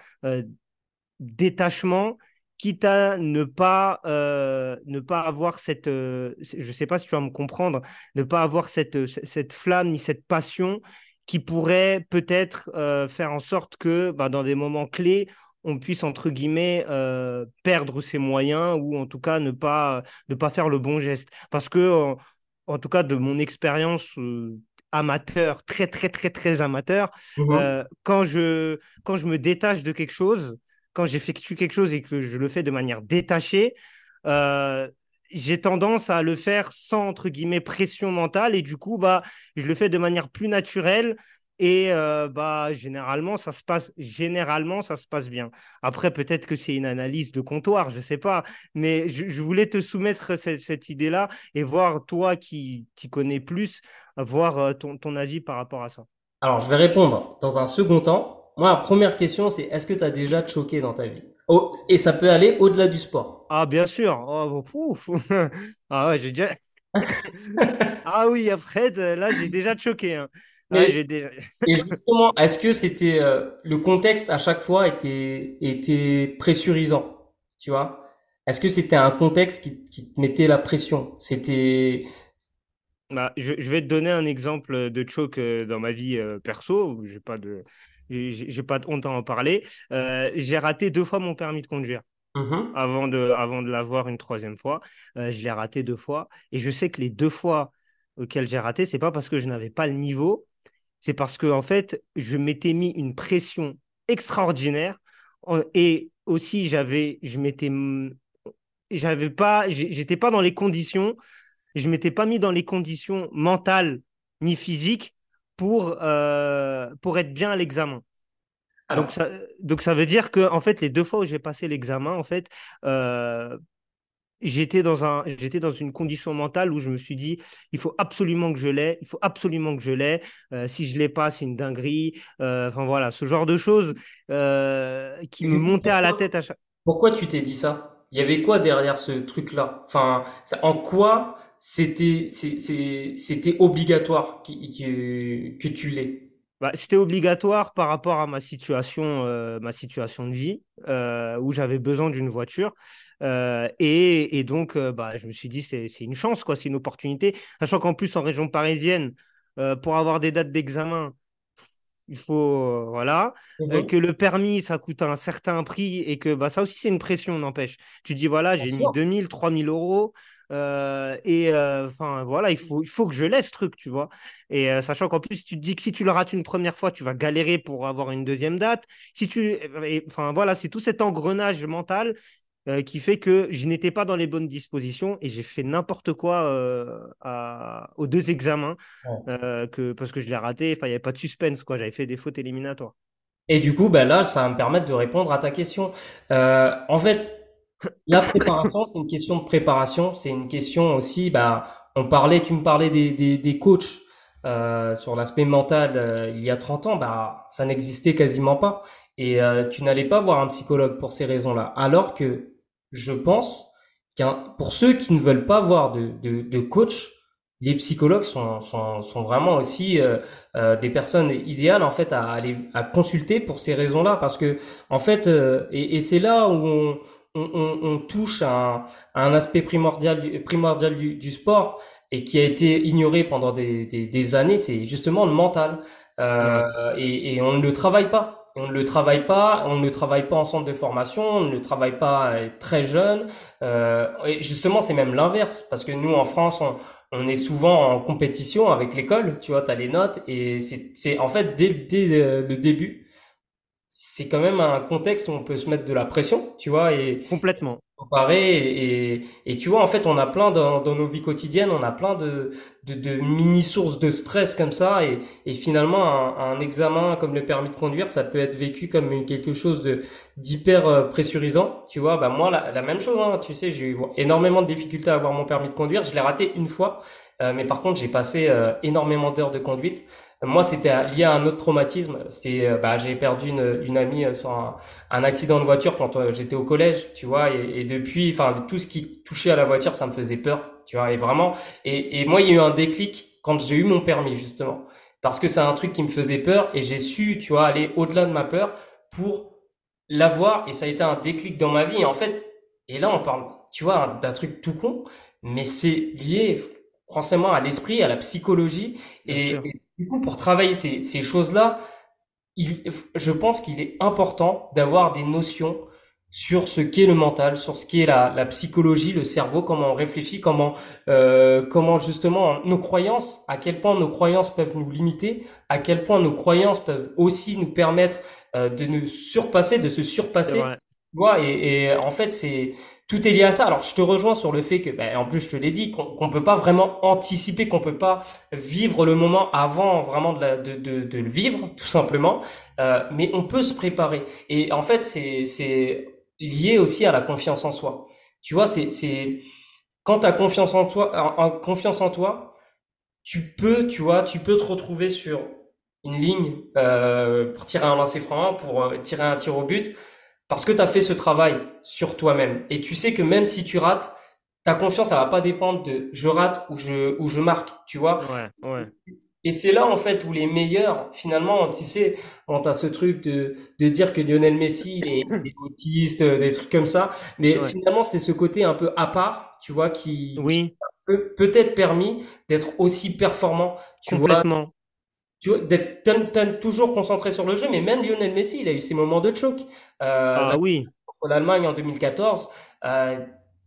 détachement, quitte à ne pas, euh, ne pas avoir cette, euh, je ne sais pas si tu vas me comprendre, ne pas avoir cette, cette flamme ni cette passion qui pourrait peut-être euh, faire en sorte que bah, dans des moments clés, on puisse, entre guillemets, perdre ses moyens ou en tout cas ne pas, ne pas faire le bon geste. Parce que, en, en tout cas, de mon expérience amateur, très, très, très, très amateur, Mhm. quand, je, quand je me détache de quelque chose, quand j'effectue quelque chose et que je le fais de manière détachée, euh, j'ai tendance à le faire sans, entre guillemets, pression mentale. Et du coup, bah, je le fais de manière plus naturelle. Et euh, bah, généralement, ça se passe, généralement, ça se passe bien. Après, peut-être que c'est une analyse de comptoir, je ne sais pas. Mais je, je voulais te soumettre cette, cette idée-là et voir, toi qui, qui connais plus, voir euh, ton, ton avis par rapport à ça. Alors, je vais répondre dans un second temps. Moi, la première question, c'est est-ce que tu as déjà choqué dans ta vie? Oh, et ça peut aller au-delà du sport. Ah, bien sûr. Oh, ouf. Ah ouais, j'ai déjà. Ah oui, après, là, j'ai déjà choqué. hein. Mais j'ai déjà... et justement, est-ce que c'était euh, le contexte à chaque fois était était pressurisant, tu vois? Est-ce que c'était un contexte qui, qui te mettait la pression? C'était Bah, je, je vais te donner un exemple de choc euh, dans ma vie euh, perso. où J'ai pas de... J'ai pas de honte à en parler. Euh, j'ai raté deux fois mon permis de conduire Mhm. avant de, avant de l'avoir une troisième fois. Je l'ai raté deux fois. Et je sais que les deux fois auxquelles j'ai raté, c'est pas parce que je n'avais pas le niveau, c'est parce que en fait, je m'étais mis une pression extraordinaire et aussi j'avais, je m'étais, j'avais pas, j'étais pas dans les conditions, je m'étais pas mis dans les conditions mentales ni physiques pour euh, pour être bien à l'examen. Donc Alors, ça, donc ça veut dire que en fait les deux fois où j'ai passé l'examen, en fait, euh, j'étais dans un, j'étais dans une condition mentale où je me suis dit, il faut absolument que je l'ai, il faut absolument que je l'ai. Euh, si je l'ai pas, c'est une dinguerie. Euh, Enfin voilà, ce genre de choses euh, qui me montaient à la tête à chaque. Pourquoi tu t'es dit ça? Il y avait quoi derrière ce truc-là? Enfin, en quoi c'était c'était obligatoire qui- que, que tu l'aies? Bah, c'était obligatoire par rapport à ma situation, euh, ma situation de vie, euh, où j'avais besoin d'une voiture. Euh, et, et donc, bah, je me suis dit, c'est, une chance, quoi, c'est une opportunité. Sachant qu'en plus, en région parisienne, pour avoir des dates d'examen, il faut, voilà, Mhm. que le permis, ça coûte un certain prix et que bah, ça aussi, c'est une pression, n'empêche. Tu dis, voilà, j'ai mis sûr. 2000, 3000 euros. Euh, et euh, enfin voilà, il faut, il faut que je laisse ce truc, tu vois. Et euh, sachant qu'en plus, tu te dis que si tu le rates une première fois, tu vas galérer pour avoir une deuxième date. Si tu, enfin voilà, c'est tout cet engrenage mental qui fait que je n'étais pas dans les bonnes dispositions et j'ai fait n'importe quoi à- aux deux examens que parce que je l'ai raté. Enfin, il n'y avait pas de suspense quoi. J'avais fait des fautes éliminatoires. Et du coup, ben là, ça va me permettre de répondre à ta question. En fait, la préparation, c'est une question de préparation. C'est une question aussi, bah, on parlait, tu me parlais des, des, des coachs euh, sur l'aspect mental euh, il y a 30 ans, bah, ça n'existait quasiment pas. Et euh, tu n'allais pas voir un psychologue pour ces raisons-là. Alors que je pense qu'un, pour ceux qui ne veulent pas voir de, de, de coach, les psychologues sont, sont, sont vraiment aussi euh, euh, des personnes idéales en fait à aller à consulter pour ces raisons-là parce que en fait euh, et, et c'est là où on, on, on- on touche à un, à un aspect primordial du- primordial du, du sport et qui a été ignoré pendant des, des, des années, c'est justement le mental Euh, et, et on ne le travaille pas. On ne le travaille pas, on ne le travaille pas en centre de formation, on ne le travaille pas euh, très jeune. Euh, et justement, c'est même l'inverse, parce que nous, en France, on, on est souvent en compétition avec l'école, tu vois, tu as les notes, et c'est, en fait, dès, dès le début, c'est quand même un contexte où on peut se mettre de la pression, tu vois, et Complètement. comparer, et, et, et tu vois, en fait, on a plein dans, dans nos vies quotidiennes, on a plein de, de, de mini-sources de stress comme ça, et, et finalement, un, un examen comme le permis de conduire, ça peut être vécu comme quelque chose de, d'hyper euh, pressurisant, tu vois, bah moi, la, la même chose, hein, tu sais, j'ai eu énormément de difficultés à avoir mon permis de conduire, je l'ai raté une fois, euh, mais par contre, j'ai passé euh, énormément d'heures de conduite. Moi, c'était lié à un autre traumatisme. C'était, euh, bah, j'ai perdu une, une amie euh, sur un, un accident de voiture quand euh, j'étais au collège, tu vois, et, et depuis, enfin, tout ce qui touchait à la voiture, ça me faisait peur, tu vois, et vraiment. Et, et moi, il y a eu un déclic quand j'ai eu mon permis, justement, parce que c'est un truc qui me faisait peur, et j'ai su, tu vois, aller au-delà de ma peur pour l'avoir et ça a été un déclic dans ma vie. Et en fait, et là, on parle, tu vois, d'un truc tout con, mais c'est lié forcément à l'esprit, à la psychologie. Et, et, du coup, pour travailler ces, ces choses-là, je pense qu'il est important d'avoir des notions sur ce qu'est le mental, sur ce qu'est la, la psychologie, le cerveau, comment on réfléchit, comment, euh, comment justement nos croyances, à quel point nos croyances peuvent nous limiter, à quel point nos croyances peuvent aussi nous permettre euh, de nous surpasser, de se surpasser. Ouais, et, et en fait, c'est tout est lié à ça. Alors, je te rejoins sur le fait que, ben, en plus, je te l'ai dit, qu'on ne peut pas vraiment anticiper, qu'on peut pas vivre le moment avant vraiment de, le vivre, tout simplement. Euh, mais on peut se préparer. Et en fait, c'est lié aussi à la confiance en soi. Tu vois, c'est, c'est quand tu as confiance en toi, en, confiance en toi, tu peux, tu vois, tu peux te retrouver sur une ligne euh, pour tirer un lancer franc, pour euh, tirer un tir au but, parce que tu as fait ce travail sur toi-même. Et tu sais que même si tu rates, ta confiance, ça va pas dépendre de je rate ou je, ou je marque, tu vois. Ouais, ouais. Et c'est là, en fait, où les meilleurs, finalement, tu sais, on a ce truc de, de dire que Lionel Messi, il est, autiste, des trucs comme ça. Mais ouais. finalement, c'est ce côté un peu à part, tu vois, qui, oui. peut peut-être permis d'être aussi performant. Tu Complètement. Vois, tu vois, d'être toujours concentré sur le jeu, mais même Lionel Messi, il a eu ses moments de choc. Euh, ah oui. Contre l'Allemagne en 2014. Euh,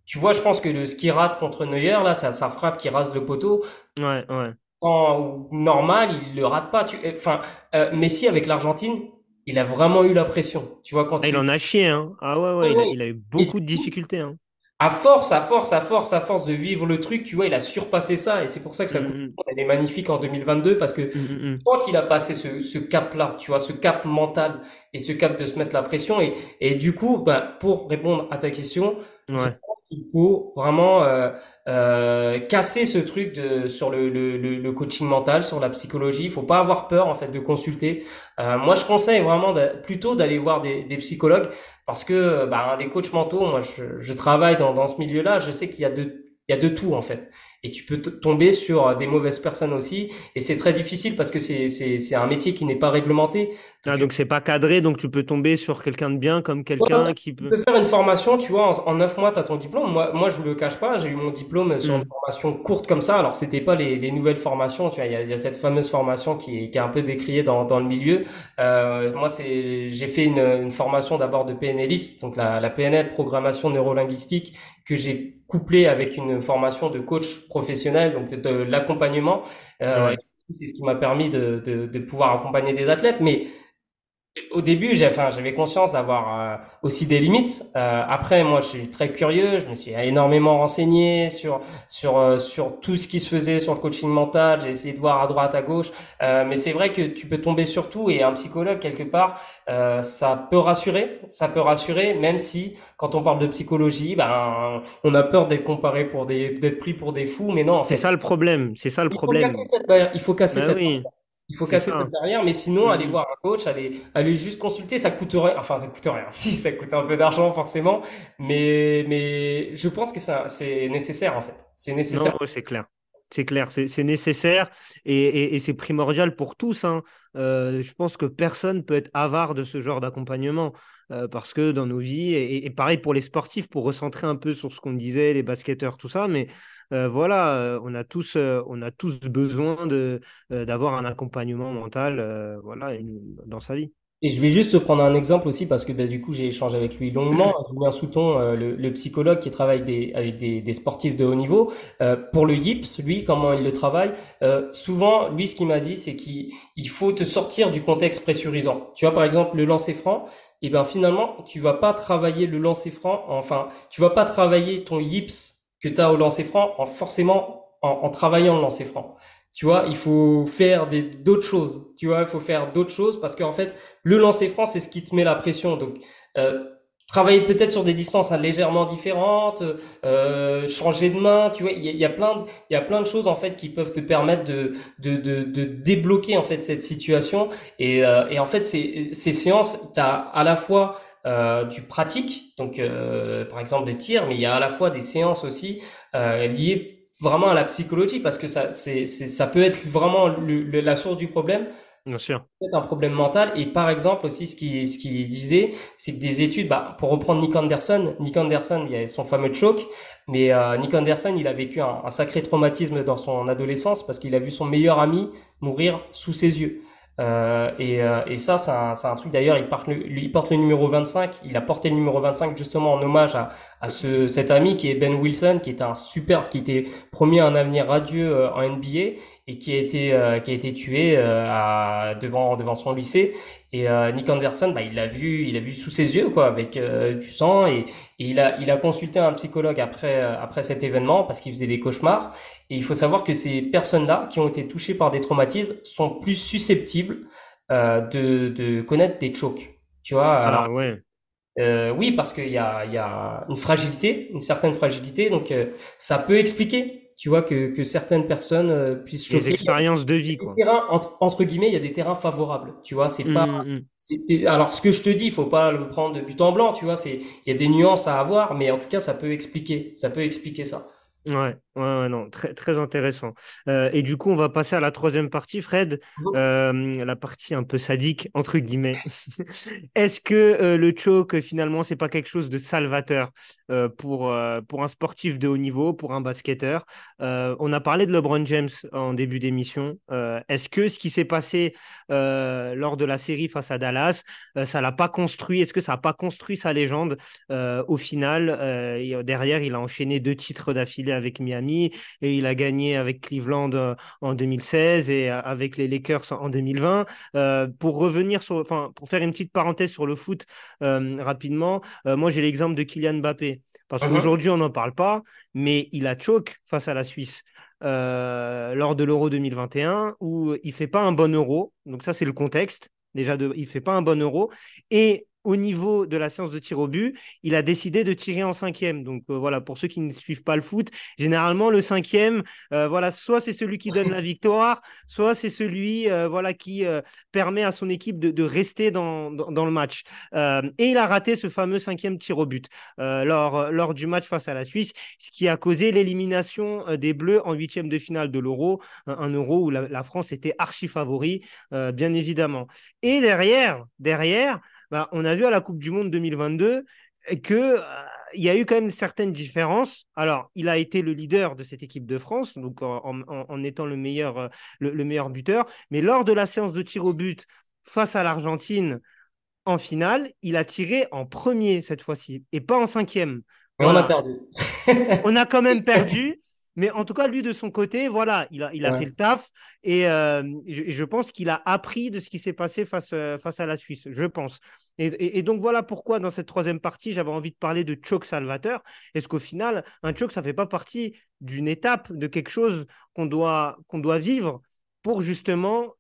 tu vois, je pense que le, ce qui rate contre Neuer, là, ça, ça frappe qui rase le poteau. Ouais, ouais temps normal, il le rate pas. Tu, enfin, euh, Messi avec l'Argentine, il a vraiment eu la pression. Tu vois quand ah, tu... il en a chié, hein. Ah ouais, ouais, il a, il, a, eu beaucoup et, de difficultés. Hein. À force, à force, à force, à force de vivre le truc, tu vois, il a surpassé ça et c'est pour ça que ça Mm-hmm. mm -hmm. elle est magnifique en 2022 parce que Mm-hmm. quand il a passé ce, ce cap-là, tu vois, ce cap mental et ce cap de se mettre la pression et, et du coup, bah, pour répondre à ta question, Ouais. je pense qu'il faut vraiment euh, euh, casser ce truc de, sur le, le, le, coaching mental, sur la psychologie. Il faut pas avoir peur en fait de consulter. Euh, moi, je conseille vraiment de, plutôt d'aller voir des, des, psychologues parce que bah, des coachs mentaux, moi, je, je travaille dans, dans ce milieu-là. Je sais qu'il y a de il y a de tout en fait. Et tu peux tomber sur des mauvaises personnes aussi. Et c'est très difficile parce que c'est un métier qui n'est pas réglementé. Donc, ah, donc c'est pas cadré, donc tu peux tomber sur quelqu'un de bien comme quelqu'un ouais, qui peut... Tu peux faire une formation, tu vois, en neuf mois, tu as ton diplôme. Moi, moi je me le cache pas, j'ai eu mon diplôme sur Mm. une formation courte comme ça. Alors, c'était pas les, les nouvelles formations, tu vois, il y a, il y a cette fameuse formation qui est, qui est un peu décriée dans, dans le milieu. Euh, moi, c'est, j'ai fait une, une formation d'abord de PNListe, donc la, la PNL, programmation neurolinguistique, que j'ai couplé avec une formation de coach professionnel, donc de, de l'accompagnement. Euh, Ouais. C'est ce qui m'a permis de, de, de pouvoir accompagner des athlètes. Mais au début, j'avais conscience d'avoir euh, aussi des limites. Euh, après, moi, je suis très curieux. Je me suis énormément renseigné sur sur euh, sur tout ce qui se faisait sur le coaching mental. J'ai essayé de voir à droite, à gauche. Euh, mais c'est vrai que tu peux tomber sur tout et un psychologue quelque part, euh, ça peut rassurer. Ça peut rassurer, même si quand on parle de psychologie, ben, on a peur d'être comparé pour des d'être pris pour des fous. Mais non, en C'est fait, ça le problème. C'est ça le il faut problème. casser cette. Il faut casser Bah cette oui, il faut casser ça. cette barrière, mais sinon, aller Mhm. voir un coach, aller, aller juste consulter, ça coûte rien. Enfin, ça coûte rien. Si, ça coûte un peu d'argent, forcément. Mais, mais je pense que ça, c'est nécessaire, en fait. C'est Non, nécessaire. ouais, c'est clair. C'est clair, c'est c'est nécessaire et, et- et c'est primordial pour tous. hein. Euh, je pense que personne peut être avare de ce genre d'accompagnement euh, parce que dans nos vies, et, et pareil pour les sportifs, pour recentrer un peu sur ce qu'on disait, les basketteurs, tout ça, mais euh, voilà, euh, on a tous, euh, on a tous besoin d'avoir un accompagnement mental voilà, dans sa vie. Et je vais juste te prendre un exemple aussi parce que bah, du coup j'ai échangé avec lui longuement, Julien Souton, euh, le, le psychologue qui travaille des, avec des, sportifs de haut niveau. Pour le yips, lui, comment il le travaille, souvent, lui, ce qu'il m'a dit, c'est qu'il il faut te sortir du contexte pressurisant. Tu vois, par exemple, le lancer franc, et ben finalement, tu vas pas travailler le lancer franc, enfin, tu vas pas travailler ton yips que tu as au lancer franc en forcément en, en travaillant le lancer franc. Tu vois, il faut faire d'autres choses. Tu vois, il faut faire d'autres choses parce qu'en fait, le lancer franc, c'est ce qui te met la pression. Donc, euh, travailler peut-être sur des distances légèrement différentes, euh, changer de main. Tu vois, il y, y a plein, il y a plein de choses en fait qui peuvent te permettre de de de, de débloquer en fait cette situation. Et euh, et en fait, ces ces séances, t'as à la fois euh, du pratique, donc euh, par exemple des tirs, mais il y a à la fois des séances aussi euh, liées vraiment à la psychologie parce que ça c'est c'est ça peut être vraiment le, le- la source du problème Bien sûr. peut-être un problème mental. Et par exemple aussi, ce qu'il ce qu'il disait, c'est que des études, bah, pour reprendre Nick Anderson, Nick Anderson, il y a son fameux choke, mais euh, Nick Anderson, il a vécu un, un sacré traumatisme dans son adolescence parce qu'il a vu son meilleur ami mourir sous ses yeux. Euh, et, euh, et ça, c'est un, truc d'ailleurs, il, porte le- il porte le numéro 25, il a porté le numéro 25 justement en hommage à, à ce, cet ami qui est Ben Wilson, qui était un super, qui était promis un avenir radieux euh, en NBA et qui a été, euh, qui a été tué euh, à, devant, devant son lycée. Et euh, Nick Anderson, bah, il l'a vu, il a vu sous ses yeux, quoi, avec du sang, et, et il a, il a consulté un psychologue après, après cet événement parce qu'il faisait des cauchemars. Et il faut savoir que ces personnes-là qui ont été touchées par des traumatismes sont plus susceptibles de, de connaître des chocs. Tu vois, alors Ah ouais. euh, oui, parce qu'il y a, y a une fragilité, une certaine fragilité, donc euh, ça peut expliquer, tu vois, que, que certaines personnes euh, puissent Les choquer. expériences de vie, des quoi. terrains, entre, entre guillemets, il y a des terrains favorables, tu vois, c'est pas, Mm, mm. c'est, c'est- alors ce que je te dis, il faut pas le prendre de but en blanc, tu vois, c'est, il y a des nuances à avoir, mais en tout cas, ça peut expliquer, ça peut expliquer ça. Ouais, ouais, non, très, très intéressant. Euh, et du coup, on va passer à la troisième partie, Fred. Euh, la partie un peu sadique, entre guillemets. Est-ce que euh, le choke, finalement, c'est pas quelque chose de salvateur pour, pour un sportif de haut niveau, pour un basketteur? On a parlé de LeBron James en début d'émission. Est-ce que ce qui s'est passé lors de la série face à Dallas, ça l'a pas construit? Est-ce que ça n'a pas construit sa légende? Au final, derrière, il a enchaîné deux titres d'affilée avec Miami? Et il a gagné avec Cleveland euh, en 2016 et euh, avec les Lakers en 2020. Euh, pour revenir sur, enfin, pour faire une petite parenthèse sur le foot euh, rapidement, euh, moi j'ai l'exemple de Kylian Mbappé. Parce Mhm. qu'aujourd'hui, on n'en parle pas, mais il a choke face à la Suisse euh, lors de l'Euro 2021 où il fait pas un bon Euro. Donc ça, c'est le contexte. Déjà, de, il fait pas un bon Euro. Et au niveau de la séance de tir au but, il a décidé de tirer en cinquième. Donc euh, voilà, pour ceux qui ne suivent pas le foot, généralement le cinquième, euh, voilà, soit c'est celui qui donne la victoire, soit c'est celui euh, voilà qui permet à son équipe de, rester dans, dans, le match. Et il a raté ce fameux cinquième tir au but lors, lors du match face à la Suisse, ce qui a causé l'élimination des Bleus en huitième de finale de l'Euro, un, Euro où la, la, France était archi favori, bien évidemment. Et derrière, derrière, bah, on a vu à la Coupe du Monde 2022 que euh, y a eu quand même certaines différences. Alors, il a été le leader de cette équipe de France, donc en, en, en étant le meilleur, euh, le, le, meilleur buteur. Mais lors de la séance de tir au but face à l'Argentine en finale, il a tiré en premier cette fois-ci et pas en cinquième. Voilà. on a perdu. on a quand même perdu. Mais en tout cas, lui, de son côté, voilà, il a, il a ouais. fait le taf. Et euh, je, je, pense qu'il a appris de ce qui s'est passé face, euh, face à la Suisse, je pense. Et, et, et, donc, voilà pourquoi, dans cette troisième partie, j'avais envie de parler de choke salvateur. Est-ce qu'au final, un choke, ça ne fait pas partie d'une étape, de quelque chose qu'on doit, qu'on doit vivre pour justement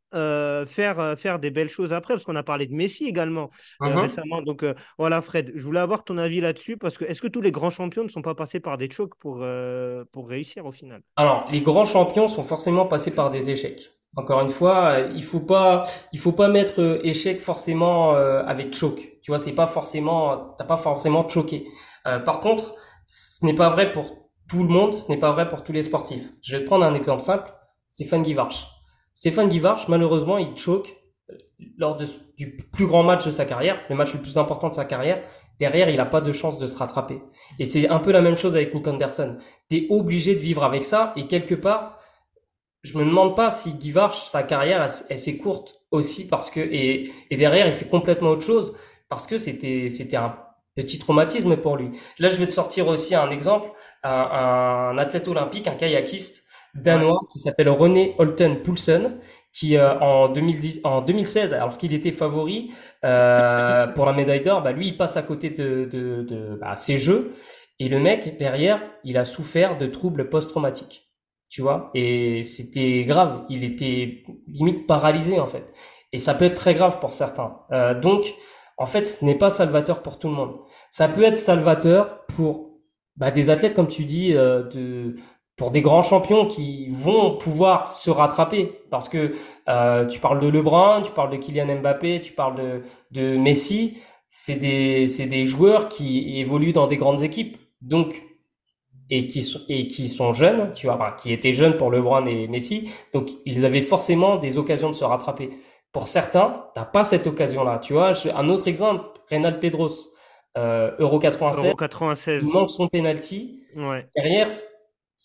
faire, euh, faire des belles choses après, parce qu'on a parlé de Messi également euh, uh -huh. récemment. Donc euh, voilà, Fred, je voulais avoir ton avis là-dessus, parce que est-ce que tous les grands champions ne sont pas passés par des chocs pour, euh, pour réussir au final? Alors, les grands champions sont forcément passés par des échecs. Encore une fois, il faut pas, il faut pas mettre euh, échec forcément euh, avec choc. Tu vois, c'est pas forcément, t'as pas forcément choqué. Euh, par contre, ce n'est pas vrai pour tout le monde, ce n'est pas vrai pour tous les sportifs. Je vais te prendre un exemple simple. Stéphane Guivarch. Stéphane Guivarch, malheureusement, il choque lors du plus grand match de sa carrière, le match le plus important de sa carrière. Derrière, il n'a pas de chance de se rattraper. Et c'est un peu la même chose avec Nick Anderson. Tu es obligé de vivre avec ça. Et quelque part, je me demande pas si Guivarch, sa carrière, elle, elle s'est courte aussi parce que, et, et derrière, il fait complètement autre chose parce que c'était, un petit traumatisme pour lui. Là, je vais te sortir aussi un exemple, un athlète olympique, un kayakiste danois qui s'appelle René Holten Poulsen, qui euh, en, 2010, en 2016, alors qu'il était favori euh, pour la médaille d'or, bah, lui, il passe à côté de, de, de bah, ses jeux. Et le mec, derrière, il a souffert de troubles post-traumatiques. Tu vois? Et c'était grave. Il était limite paralysé, en fait. Et ça peut être très grave pour certains. Euh, donc, en fait, ce n'est pas salvateur pour tout le monde. Ça peut être salvateur pour bah, des athlètes, comme tu dis, euh, de, pour des grands champions qui vont pouvoir se rattraper. Parce que euh, tu parles de LeBron, tu parles de Kylian Mbappé, tu parles de, de Messi. C'est des, c'est des joueurs qui évoluent dans des grandes équipes. Donc, et qui sont, et qui sont jeunes, tu vois, enfin, qui étaient jeunes pour LeBron et Messi. Donc, ils avaient forcément des occasions de se rattraper. Pour certains, t'as pas cette occasion-là. Tu vois, un autre exemple, Reynald Pedros, euh, Euro 96, Euro 96. il manque son penalty. Ouais. Derrière,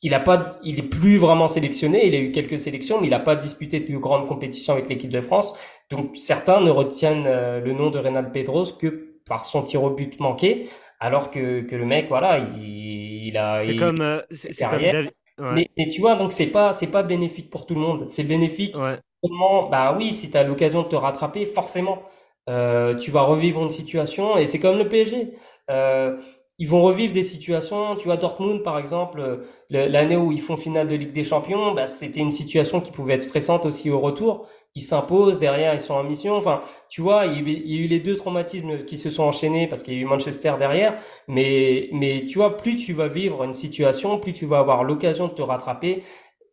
il a pas, il est plus vraiment sélectionné. Il a eu quelques sélections, mais il n'a pas disputé de grandes compétitions avec l'équipe de France. Donc certains ne retiennent euh, le nom de Reynald Pedros que par son tir au but manqué, alors que, que le mec, voilà, il, il a. C'est comme, euh, c'est comme carrière. David- ouais, mais, mais tu vois, donc c'est pas, c'est pas bénéfique pour tout le monde. C'est bénéfique ouais. seulement, bah oui, si tu as l'occasion de te rattraper, forcément, euh, tu vas revivre une situation et c'est comme le PSG. Euh, ils vont revivre des situations. Tu vois, Dortmund, par exemple, euh, l'année où ils font finale de Ligue des Champions, bah, c'était une situation qui pouvait être stressante aussi au retour. Ils s'imposent, derrière, ils sont en mission. Enfin, tu vois, il y a eu les deux traumatismes qui se sont enchaînés parce qu'il y a eu Manchester derrière. Mais, mais tu vois, plus tu vas vivre une situation, plus tu vas avoir l'occasion de te rattraper.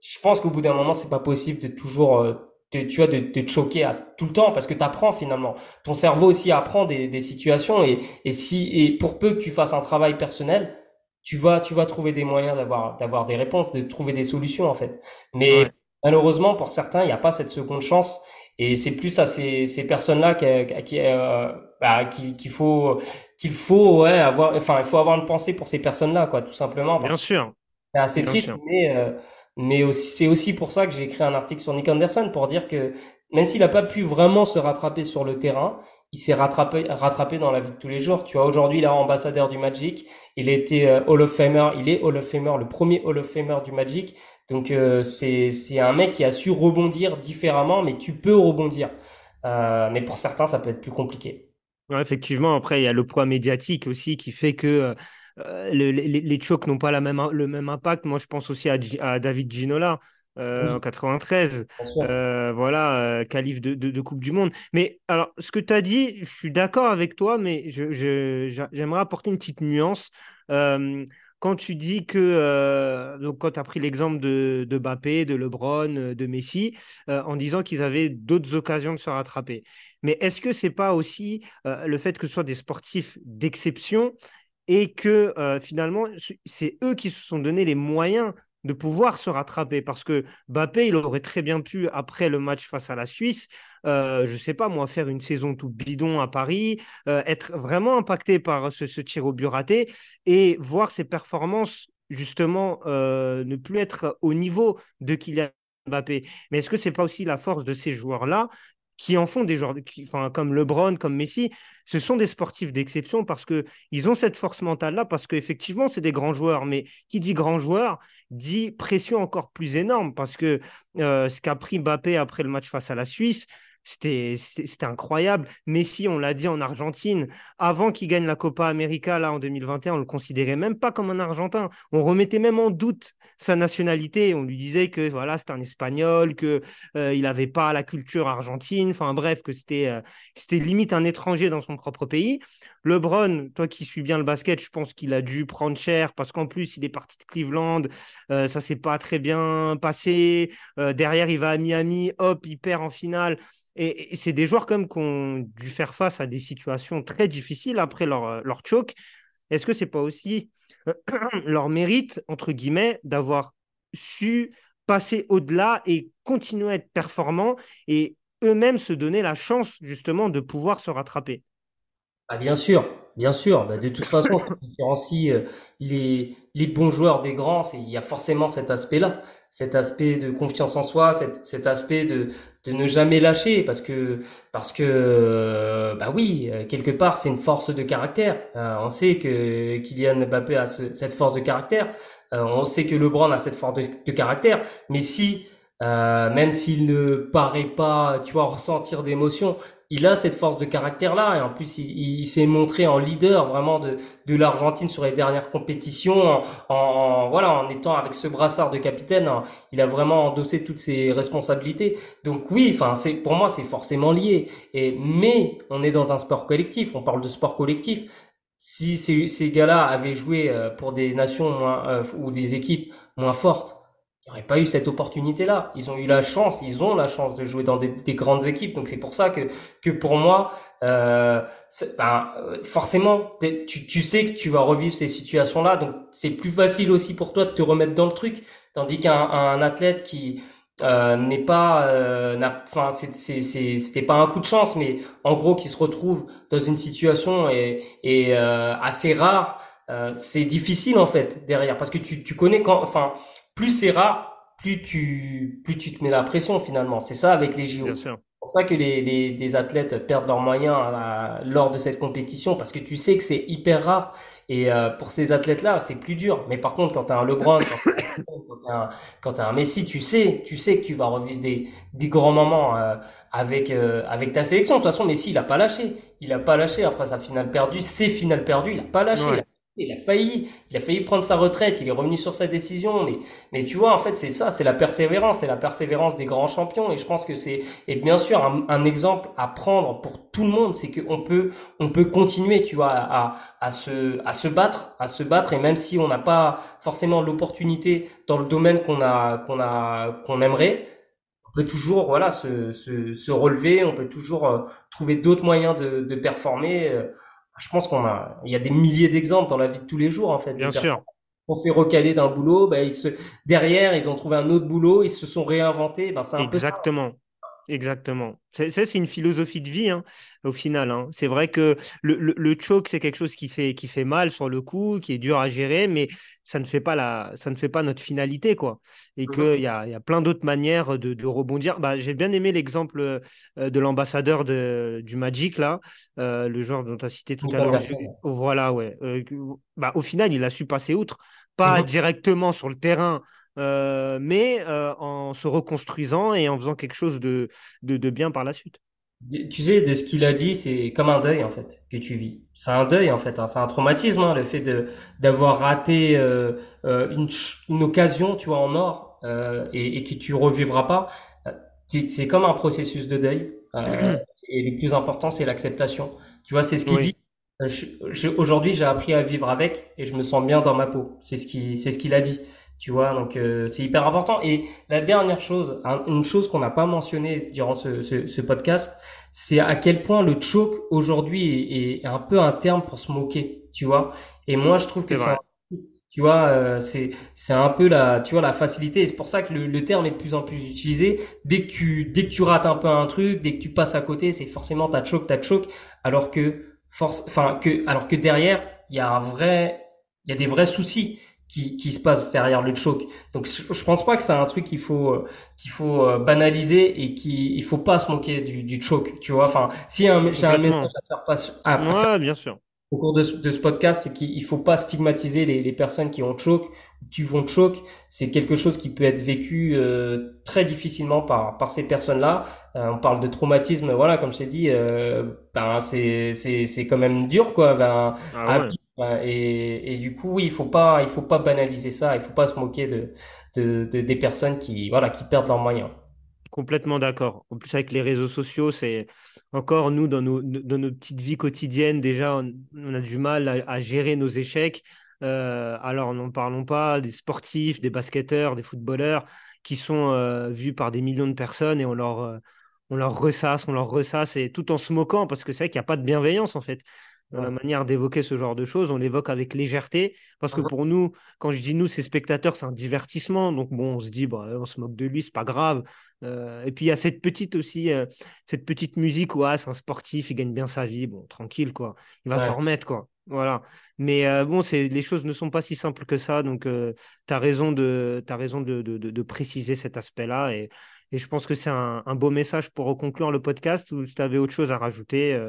Je pense qu'au bout d'un moment, c'est pas possible de toujours, de- tu vois, de, de te choquer à tout le temps parce que tu apprends finalement. Ton cerveau aussi apprend des, des situations et, et si, et pour peu que tu fasses un travail personnel, tu vas, tu vas trouver des moyens d'avoir, d'avoir des réponses, de trouver des solutions en fait. Mais Ouais. malheureusement, pour certains, il n'y a pas cette seconde chance et c'est plus à ces, ces personnes-là qui, qui, euh, bah, qui- qu'il faut, qu'il faut, ouais, avoir, enfin, il faut avoir une pensée pour ces personnes-là, quoi, tout simplement. Bien sûr. c'est assez Bien triste, sûr. mais, euh, mais c'est aussi pour ça que j'ai écrit un article sur Nick Anderson pour dire que même s'il n'a pas pu vraiment se rattraper sur le terrain, il s'est rattrapé, rattrapé dans la vie de tous les jours. Tu vois, aujourd'hui, il est ambassadeur du Magic. Il été euh, Hall of Famer. Il est Hall of Famer, le premier Hall of Famer du Magic. Donc, euh, c'est, c'est un mec qui a su rebondir différemment, mais tu peux rebondir. Euh, mais pour certains, ça peut être plus compliqué. Effectivement, après, il y a le poids médiatique aussi qui fait que euh, les, les, les chocs n'ont pas la même, le même impact. Moi, je pense aussi à, David Ginola euh, Oui. en 93. Bien sûr. Euh, voilà, euh, qualif de, de, de Coupe du Monde. Mais alors, ce que tu as dit, je suis d'accord avec toi, mais je, je- j'a- j'aimerais apporter une petite nuance. Euh, quand tu dis que, euh, donc quand tu as pris l'exemple de, de Mbappé, de LeBron, euh, de Messi, euh, en disant qu'ils avaient d'autres occasions de se rattraper. Mais est-ce que c'est pas aussi euh, le fait que ce soit des sportifs d'exception et que euh, finalement, c'est eux qui se sont donné les moyens de pouvoir se rattraper parce que Mbappé, il aurait très bien pu, après le match face à la Suisse, euh, je sais pas moi, faire une saison tout bidon à Paris, euh, être vraiment impacté par ce, tir au but raté et voir ses performances justement euh, ne plus être au niveau de Kylian Mbappé. Mais est-ce que c'est pas aussi la force de ces joueurs-là qui en font des joueurs, comme LeBron, comme Messi, ce sont des sportifs d'exception parce que ils ont cette force mentale-là, parce qu'effectivement, c'est des grands joueurs. Mais qui dit grand joueur dit pression encore plus énorme parce que euh, ce qu'a pris Mbappé après le match face à la Suisse, c'était incroyable. Messi, on l'a dit en Argentine, avant qu'il gagne la Copa América là en 2021, on le considérait même pas comme un Argentin. On remettait même en doute sa nationalité. On lui disait que voilà, c'était un Espagnol, que euh, il n'avait pas la culture argentine. Enfin bref, que c'était euh, c'était limite un étranger dans son propre pays. LeBron, toi qui suis bien le basket, je pense qu'il a dû prendre cher parce qu'en plus il est parti de Cleveland, euh, ça s'est pas très bien passé. Euh, derrière, il va à Miami, hop, il perd en finale. Et, c'est des joueurs comme qui ont dû faire face à des situations très difficiles après leur, leur choke. Est-ce que c'est pas aussi leur mérite, entre guillemets, d'avoir su passer au-delà et continuer à être performants et eux-mêmes se donner la chance justement de pouvoir se rattraper? Ah, Bien sûr, bien sûr. Bah, de toute façon, ce différencie euh, les, les bons joueurs des grands, c'est il y a forcément cet aspect-là, cet aspect de confiance en soi, cet, cet aspect de, de ne jamais lâcher, parce que parce que euh, bah oui, quelque part, c'est une force de caractère. Euh, on sait que Kylian Mbappé a ce, cette force de caractère. Euh, on sait que LeBron a cette force de, caractère. Mais si euh, même s'il ne paraît pas, tu vois, ressentir d'émotions, il a cette force de caractère-là. Et en plus, il, s'est montré en leader vraiment de, de l'Argentine sur les dernières compétitions, en, en, voilà, en étant avec ce brassard de capitaine. Il a vraiment endossé toutes ses responsabilités. Donc oui, enfin, c'est pour moi, c'est forcément lié. Et mais on est dans un sport collectif. On parle de sport collectif. Si ces, ces gars-là avaient joué pour des nations moins, euh, ou des équipes moins fortes n'y aurait pas eu cette opportunité-là. Ils ont eu la chance, ils ont la chance de jouer dans des, des grandes équipes. Donc c'est pour ça que que pour moi, euh, ben, forcément, tu, tu sais que tu vas revivre ces situations-là. Donc c'est plus facile aussi pour toi de te remettre dans le truc, tandis qu'un un athlète qui euh, n'est pas, euh, enfin, c'est- c'était pas un coup de chance, mais en gros, qui se retrouve dans une situation et, et euh, assez rare, euh, c'est difficile en fait derrière, parce que tu, tu connais quand, enfin, plus c'est rare, plus tu, plus tu te mets la pression finalement. C'est ça avec les JO. C'est pour ça que les, les, des athlètes perdent leurs moyens à- lors de cette compétition, parce que tu sais que c'est hyper rare. Et euh, pour ces athlètes-là, c'est plus dur. Mais par contre, quand tu as un LeBron, quand tu as un, quand t'as un Messi, tu sais, tu sais que tu vas revivre des, des grands moments euh, avec, euh, avec ta sélection. De toute façon, Messi, il a pas lâché. Il a pas lâché après sa finale perdue, ses finales perdues, il a pas lâché. Ouais. Il a, il a failli, il a failli prendre sa retraite. Il est revenu sur sa décision. Mais, mais tu vois, en fait, c'est ça, c'est la persévérance, c'est la persévérance des grands champions. Et je pense que c'est, et bien sûr, un, exemple à prendre pour tout le monde, c'est qu'on peut, on peut continuer, tu vois, à, à se, à se battre, à se battre. Et même si on n'a pas forcément l'opportunité dans le domaine qu'on a, qu'on a, qu'on aimerait, on peut toujours, voilà, se, se, se relever. On peut toujours euh, trouver d'autres moyens de, de performer. Euh, Je pense qu'on a, il y a des milliers d'exemples dans la vie de tous les jours, en fait. Bien sûr. ont fait recaler d'un boulot, ben, ils se, derrière, ils ont trouvé un autre boulot, ils se sont réinventés. Ben, c'est un peu ça. Exactement. Exactement. C'est une philosophie de vie, hein, au final. hein. C'est vrai que le, le, le choke, c'est quelque chose qui fait, qui fait mal sur le coup, qui est dur à gérer, mais ça ne fait pas, la, ça ne fait pas notre finalité, quoi. Et Mhm. qu'il y a, y a plein d'autres manières de, de rebondir. Bah, j'ai bien aimé l'exemple euh, de l'ambassadeur de- du Magic, là, euh, le joueur dont tu as cité tout à l'heure. Voilà, ouais. Euh, bah, au final, il a su passer outre, pas Mhm. directement sur le terrain. Euh, mais euh, en se reconstruisant et en faisant quelque chose de, de, de bien par la suite. Tu sais, de ce qu'il a dit, c'est comme un deuil en fait que tu vis. C'est un deuil en fait, hein. C'est un traumatisme, hein, le fait d'avoir raté euh, une, une occasion, tu vois, en or et, et que tu revivras pas. C'est comme un processus de deuil. Et le plus important, c'est l'acceptation. Tu vois, c'est ce qu'il Oui. dit. Aujourd'hui, j'ai appris à vivre avec et je me sens bien dans ma peau. C'est ce qui, c'est ce qu'il a dit. Tu vois, donc euh, c'est hyper important. Et la dernière chose, un- une chose qu'on n'a pas mentionnée durant ce, ce, ce podcast, c'est à quel point le choke aujourd'hui est, est un peu un terme pour se moquer, tu vois. Et moi, je trouve que C'est tu vois, euh, c'est c'est un peu la, tu vois, la facilité. Et c'est pour ça que le, le terme est de plus en plus utilisé. Dès que tu dès que tu rates un peu un truc, dès que tu passes à côté, c'est forcément t'as choke, t'as choke, alors que force, enfin que alors que derrière, il y a un vrai, il y a des vrais soucis qui, qui se passent derrière le choke. Donc je, je pense pas que c'est un truc qu'il faut euh, qu'il faut euh, banaliser et qu'il il faut pas se moquer du, du choke, tu vois. Enfin, si j'ai un message à faire passer à, à faire Ouais, bien sûr. au cours de ce, de ce podcast, c'est qu'il il faut pas stigmatiser les, les personnes qui ont choke, qui vont choke. C'est quelque chose qui peut être vécu euh, très difficilement par par ces personnes-là. Euh, on parle de traumatisme, voilà, comme je t'ai dit, euh, ben c'est c'est c'est quand même dur quoi. Ben, Ah à ouais. Et, du coup, oui, il faut pas, il faut pas banaliser ça, il faut pas se moquer de, de, de- des personnes qui, voilà, qui perdent leurs moyens. Complètement d'accord. En plus, avec les réseaux sociaux, c'est encore nous, dans nos, dans nos petites vies quotidiennes, déjà, on, a du mal à, à gérer nos échecs. Euh, alors, n'en parlons pas des sportifs, des basketteurs, des footballeurs qui sont euh, vus par des millions de personnes et on leur, euh, on leur ressasse, on leur ressasse, et tout en se moquant, parce que c'est vrai qu'il n'y a pas de bienveillance, en fait. Dans la Ouais. manière d'évoquer ce genre de choses, on l'évoque avec légèreté, parce que pour nous, quand je dis nous, c'est spectateurs, c'est un divertissement. Donc bon, on se dit, bah, on se moque de lui, c'est pas grave. Euh, et puis il y a cette petite aussi, euh, cette petite musique où ah, c'est un sportif, il gagne bien sa vie, bon, tranquille quoi. Il va Ouais. s'en remettre quoi. Voilà. Mais euh, bon, c'est les choses ne sont pas si simples que ça. Donc tu as raison de, t'as raison de, de, de- de préciser cet aspect-là. Et, et je pense que c'est un, un beau message pour conclure le podcast. Ou si tu avais autre chose à rajouter.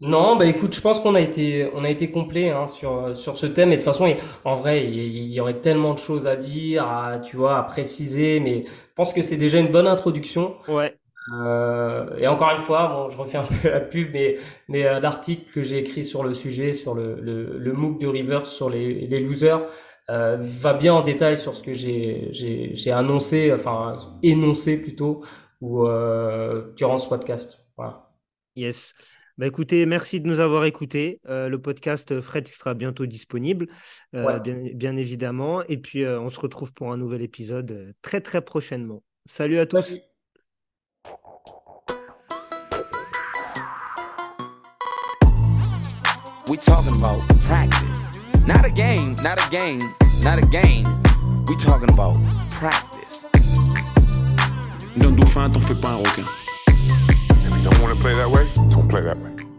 Non, bah écoute, je pense qu'on a été, on a été complet hein, sur sur ce thème. Et de toute façon, il- en vrai, il, il y aurait tellement de choses à dire, à, tu vois, à préciser. Mais je pense que c'est déjà une bonne introduction. Ouais, Euh, et encore une fois, bon, je refais un peu la pub, mais, mais euh, l'article que j'ai écrit sur le sujet, sur le, le, le MOOC de Rivers sur les, les losers, euh, va bien en détail sur ce que j'ai, j'ai, j'ai annoncé, enfin énoncé plutôt, ou euh, durant ce podcast. Voilà. Yes. Bah écoutez, merci de nous avoir écoutés. Euh, le podcast Fred sera bientôt disponible, euh, Ouais. bien, bien évidemment. Et puis, euh, on se retrouve pour un nouvel épisode euh, très, très prochainement. Salut à tous. Salut. We talking about practice. Not a game, not a game, not a game. We talking about practice. dauphin, t'en fais pas un requin. Don't want to play that way, don't play that way.